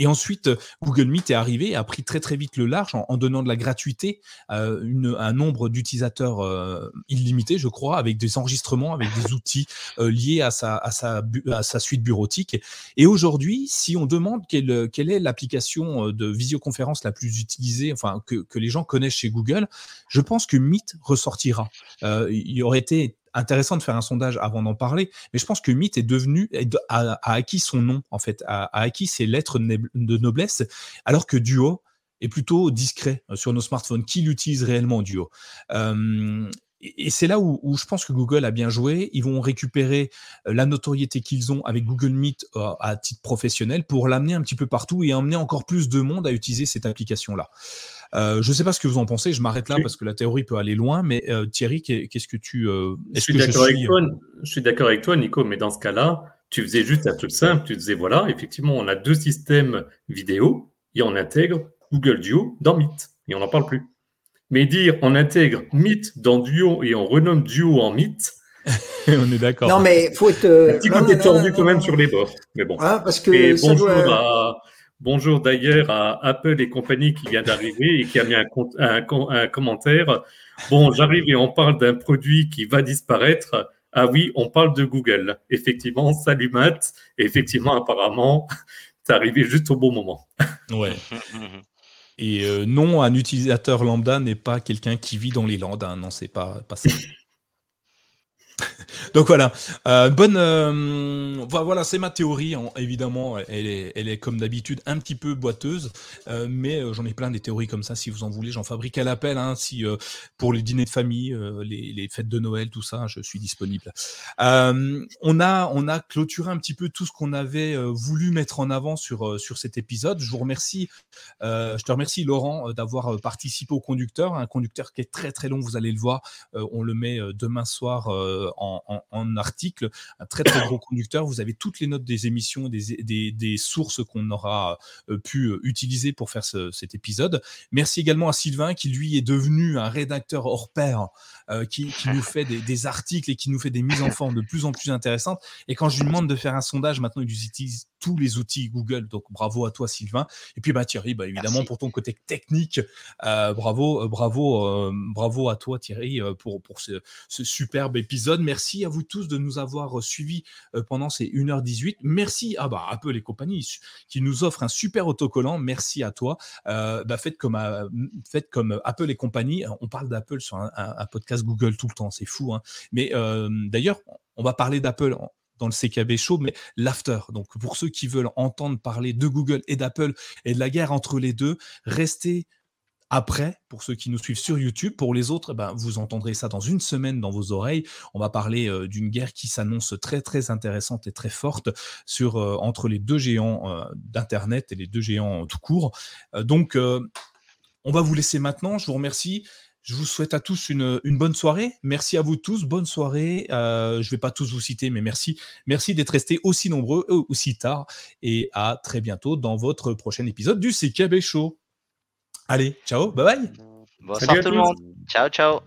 et ensuite, Google Meet est arrivé et a pris très très vite le large en, donnant de la gratuité à une, un nombre d'utilisateurs euh, illimité, je crois, avec des enregistrements, avec des outils euh, liés à sa, suite bureautique. Et aujourd'hui, si on demande quelle, est l'application euh, de visioconférence la plus utilisée, enfin que, que, les gens connaissent chez Google, je pense que Meet ressortira. il aurait été intéressant de faire un sondage avant d'en parler, mais je pense que Meet est devenu, a, acquis son nom, en fait, a, acquis ses lettres de noblesse, alors que Duo est plutôt discret euh, sur nos smartphones. Qui l'utilise réellement, Duo? Euh, et c'est là où, je pense que Google a bien joué. Ils vont récupérer euh, la notoriété qu'ils ont avec Google Meet à titre professionnel pour l'amener un petit peu partout et emmener encore plus de monde à utiliser cette application-là. Euh, je ne sais pas ce que vous en pensez, je m'arrête là parce que la théorie peut aller loin, mais euh, Thierry, qu'est-ce que tu... Euh, je, suis d'accord avec toi, je suis d'accord avec toi, Nico, mais dans ce cas-là, tu faisais juste un truc simple, tu disais, voilà, effectivement, on a deux systèmes vidéo et on intègre Google Duo dans Meet et on n'en parle plus. Mais dire on intègre Meet dans Duo et on renomme Duo en Meet, on est d'accord. Non, mais faut être. Un petit côté tordu quand même sur les bords. Mais bon. Ah, parce que bonjour à, Bonjour d'ailleurs à Apple et compagnie qui vient d'arriver et qui a mis un, un, commentaire. Bon, j'arrive et on parle d'un produit qui va disparaître. Ah oui, on parle de Google. Effectivement, salut Matt. effectivement, apparemment, c'est arrivé juste au bon moment. Ouais. Et euh, non, un utilisateur lambda n'est pas quelqu'un qui vit dans les Landes. Hein. Non, c'est pas, pas ça. Donc voilà, euh, bonne. Euh, voilà, c'est ma théorie. évidemment, elle est, elle est comme d'habitude un petit peu boiteuse, euh, mais j'en ai plein des théories comme ça. Si vous en voulez, j'en fabrique à l'appel. Hein, si pour les dîners de famille, les, les, fêtes de Noël, tout ça, je suis disponible. on a, on a clôturé un petit peu tout ce qu'on avait voulu mettre en avant sur sur cet épisode. Je vous remercie. je te remercie Laurent d'avoir participé au conducteur, un conducteur qui est très très long. Vous allez le voir. on le met demain soir en, article, un très très gros conducteur. Vous avez toutes les notes des émissions, des, des, sources qu'on aura euh, pu euh, utiliser pour faire cet épisode. Merci également à Sylvain qui lui est devenu un rédacteur hors pair, euh, qui, nous fait des, articles et qui nous fait des mises en forme de plus en plus intéressantes. Et quand je lui demande de faire un sondage, maintenant il utilise tous les outils Google. Donc bravo à toi Sylvain. Et puis bah, Thierry, bah, évidemment pour ton côté technique, bravo, bravo, bravo à toi Thierry pour, pour ce, ce superbe épisode. Merci à vous tous de nous avoir euh, suivis euh, pendant ces 1h18. Merci à bah, Apple et compagnie qui nous offrent un super autocollant. Merci à toi. Euh, bah, faites, comme, faites comme Apple et compagnie. On parle d'Apple sur un, podcast Google tout le temps. C'est fou. Hein. Mais d'ailleurs, on va parler d'Apple dans le CKB Show, mais l'after. Donc, pour ceux qui veulent entendre parler de Google et d'Apple et de la guerre entre les deux, restez après, pour ceux qui nous suivent sur YouTube. Pour les autres, eh ben, vous entendrez ça dans une semaine dans vos oreilles. On va parler euh, d'une guerre qui s'annonce très très intéressante et très forte sur, euh, entre les deux géants euh, d'Internet et les deux géants tout court. donc, on va vous laisser maintenant. Je vous remercie. Je vous souhaite à tous une, bonne soirée. Merci à vous tous. Bonne soirée. je ne vais pas tous vous citer, mais merci. Merci d'être restés aussi nombreux, aussi tard. Et à très bientôt dans votre prochain épisode du CKB Show. Allez, ciao, bye bye. Bonsoir tout le monde. Ciao, ciao.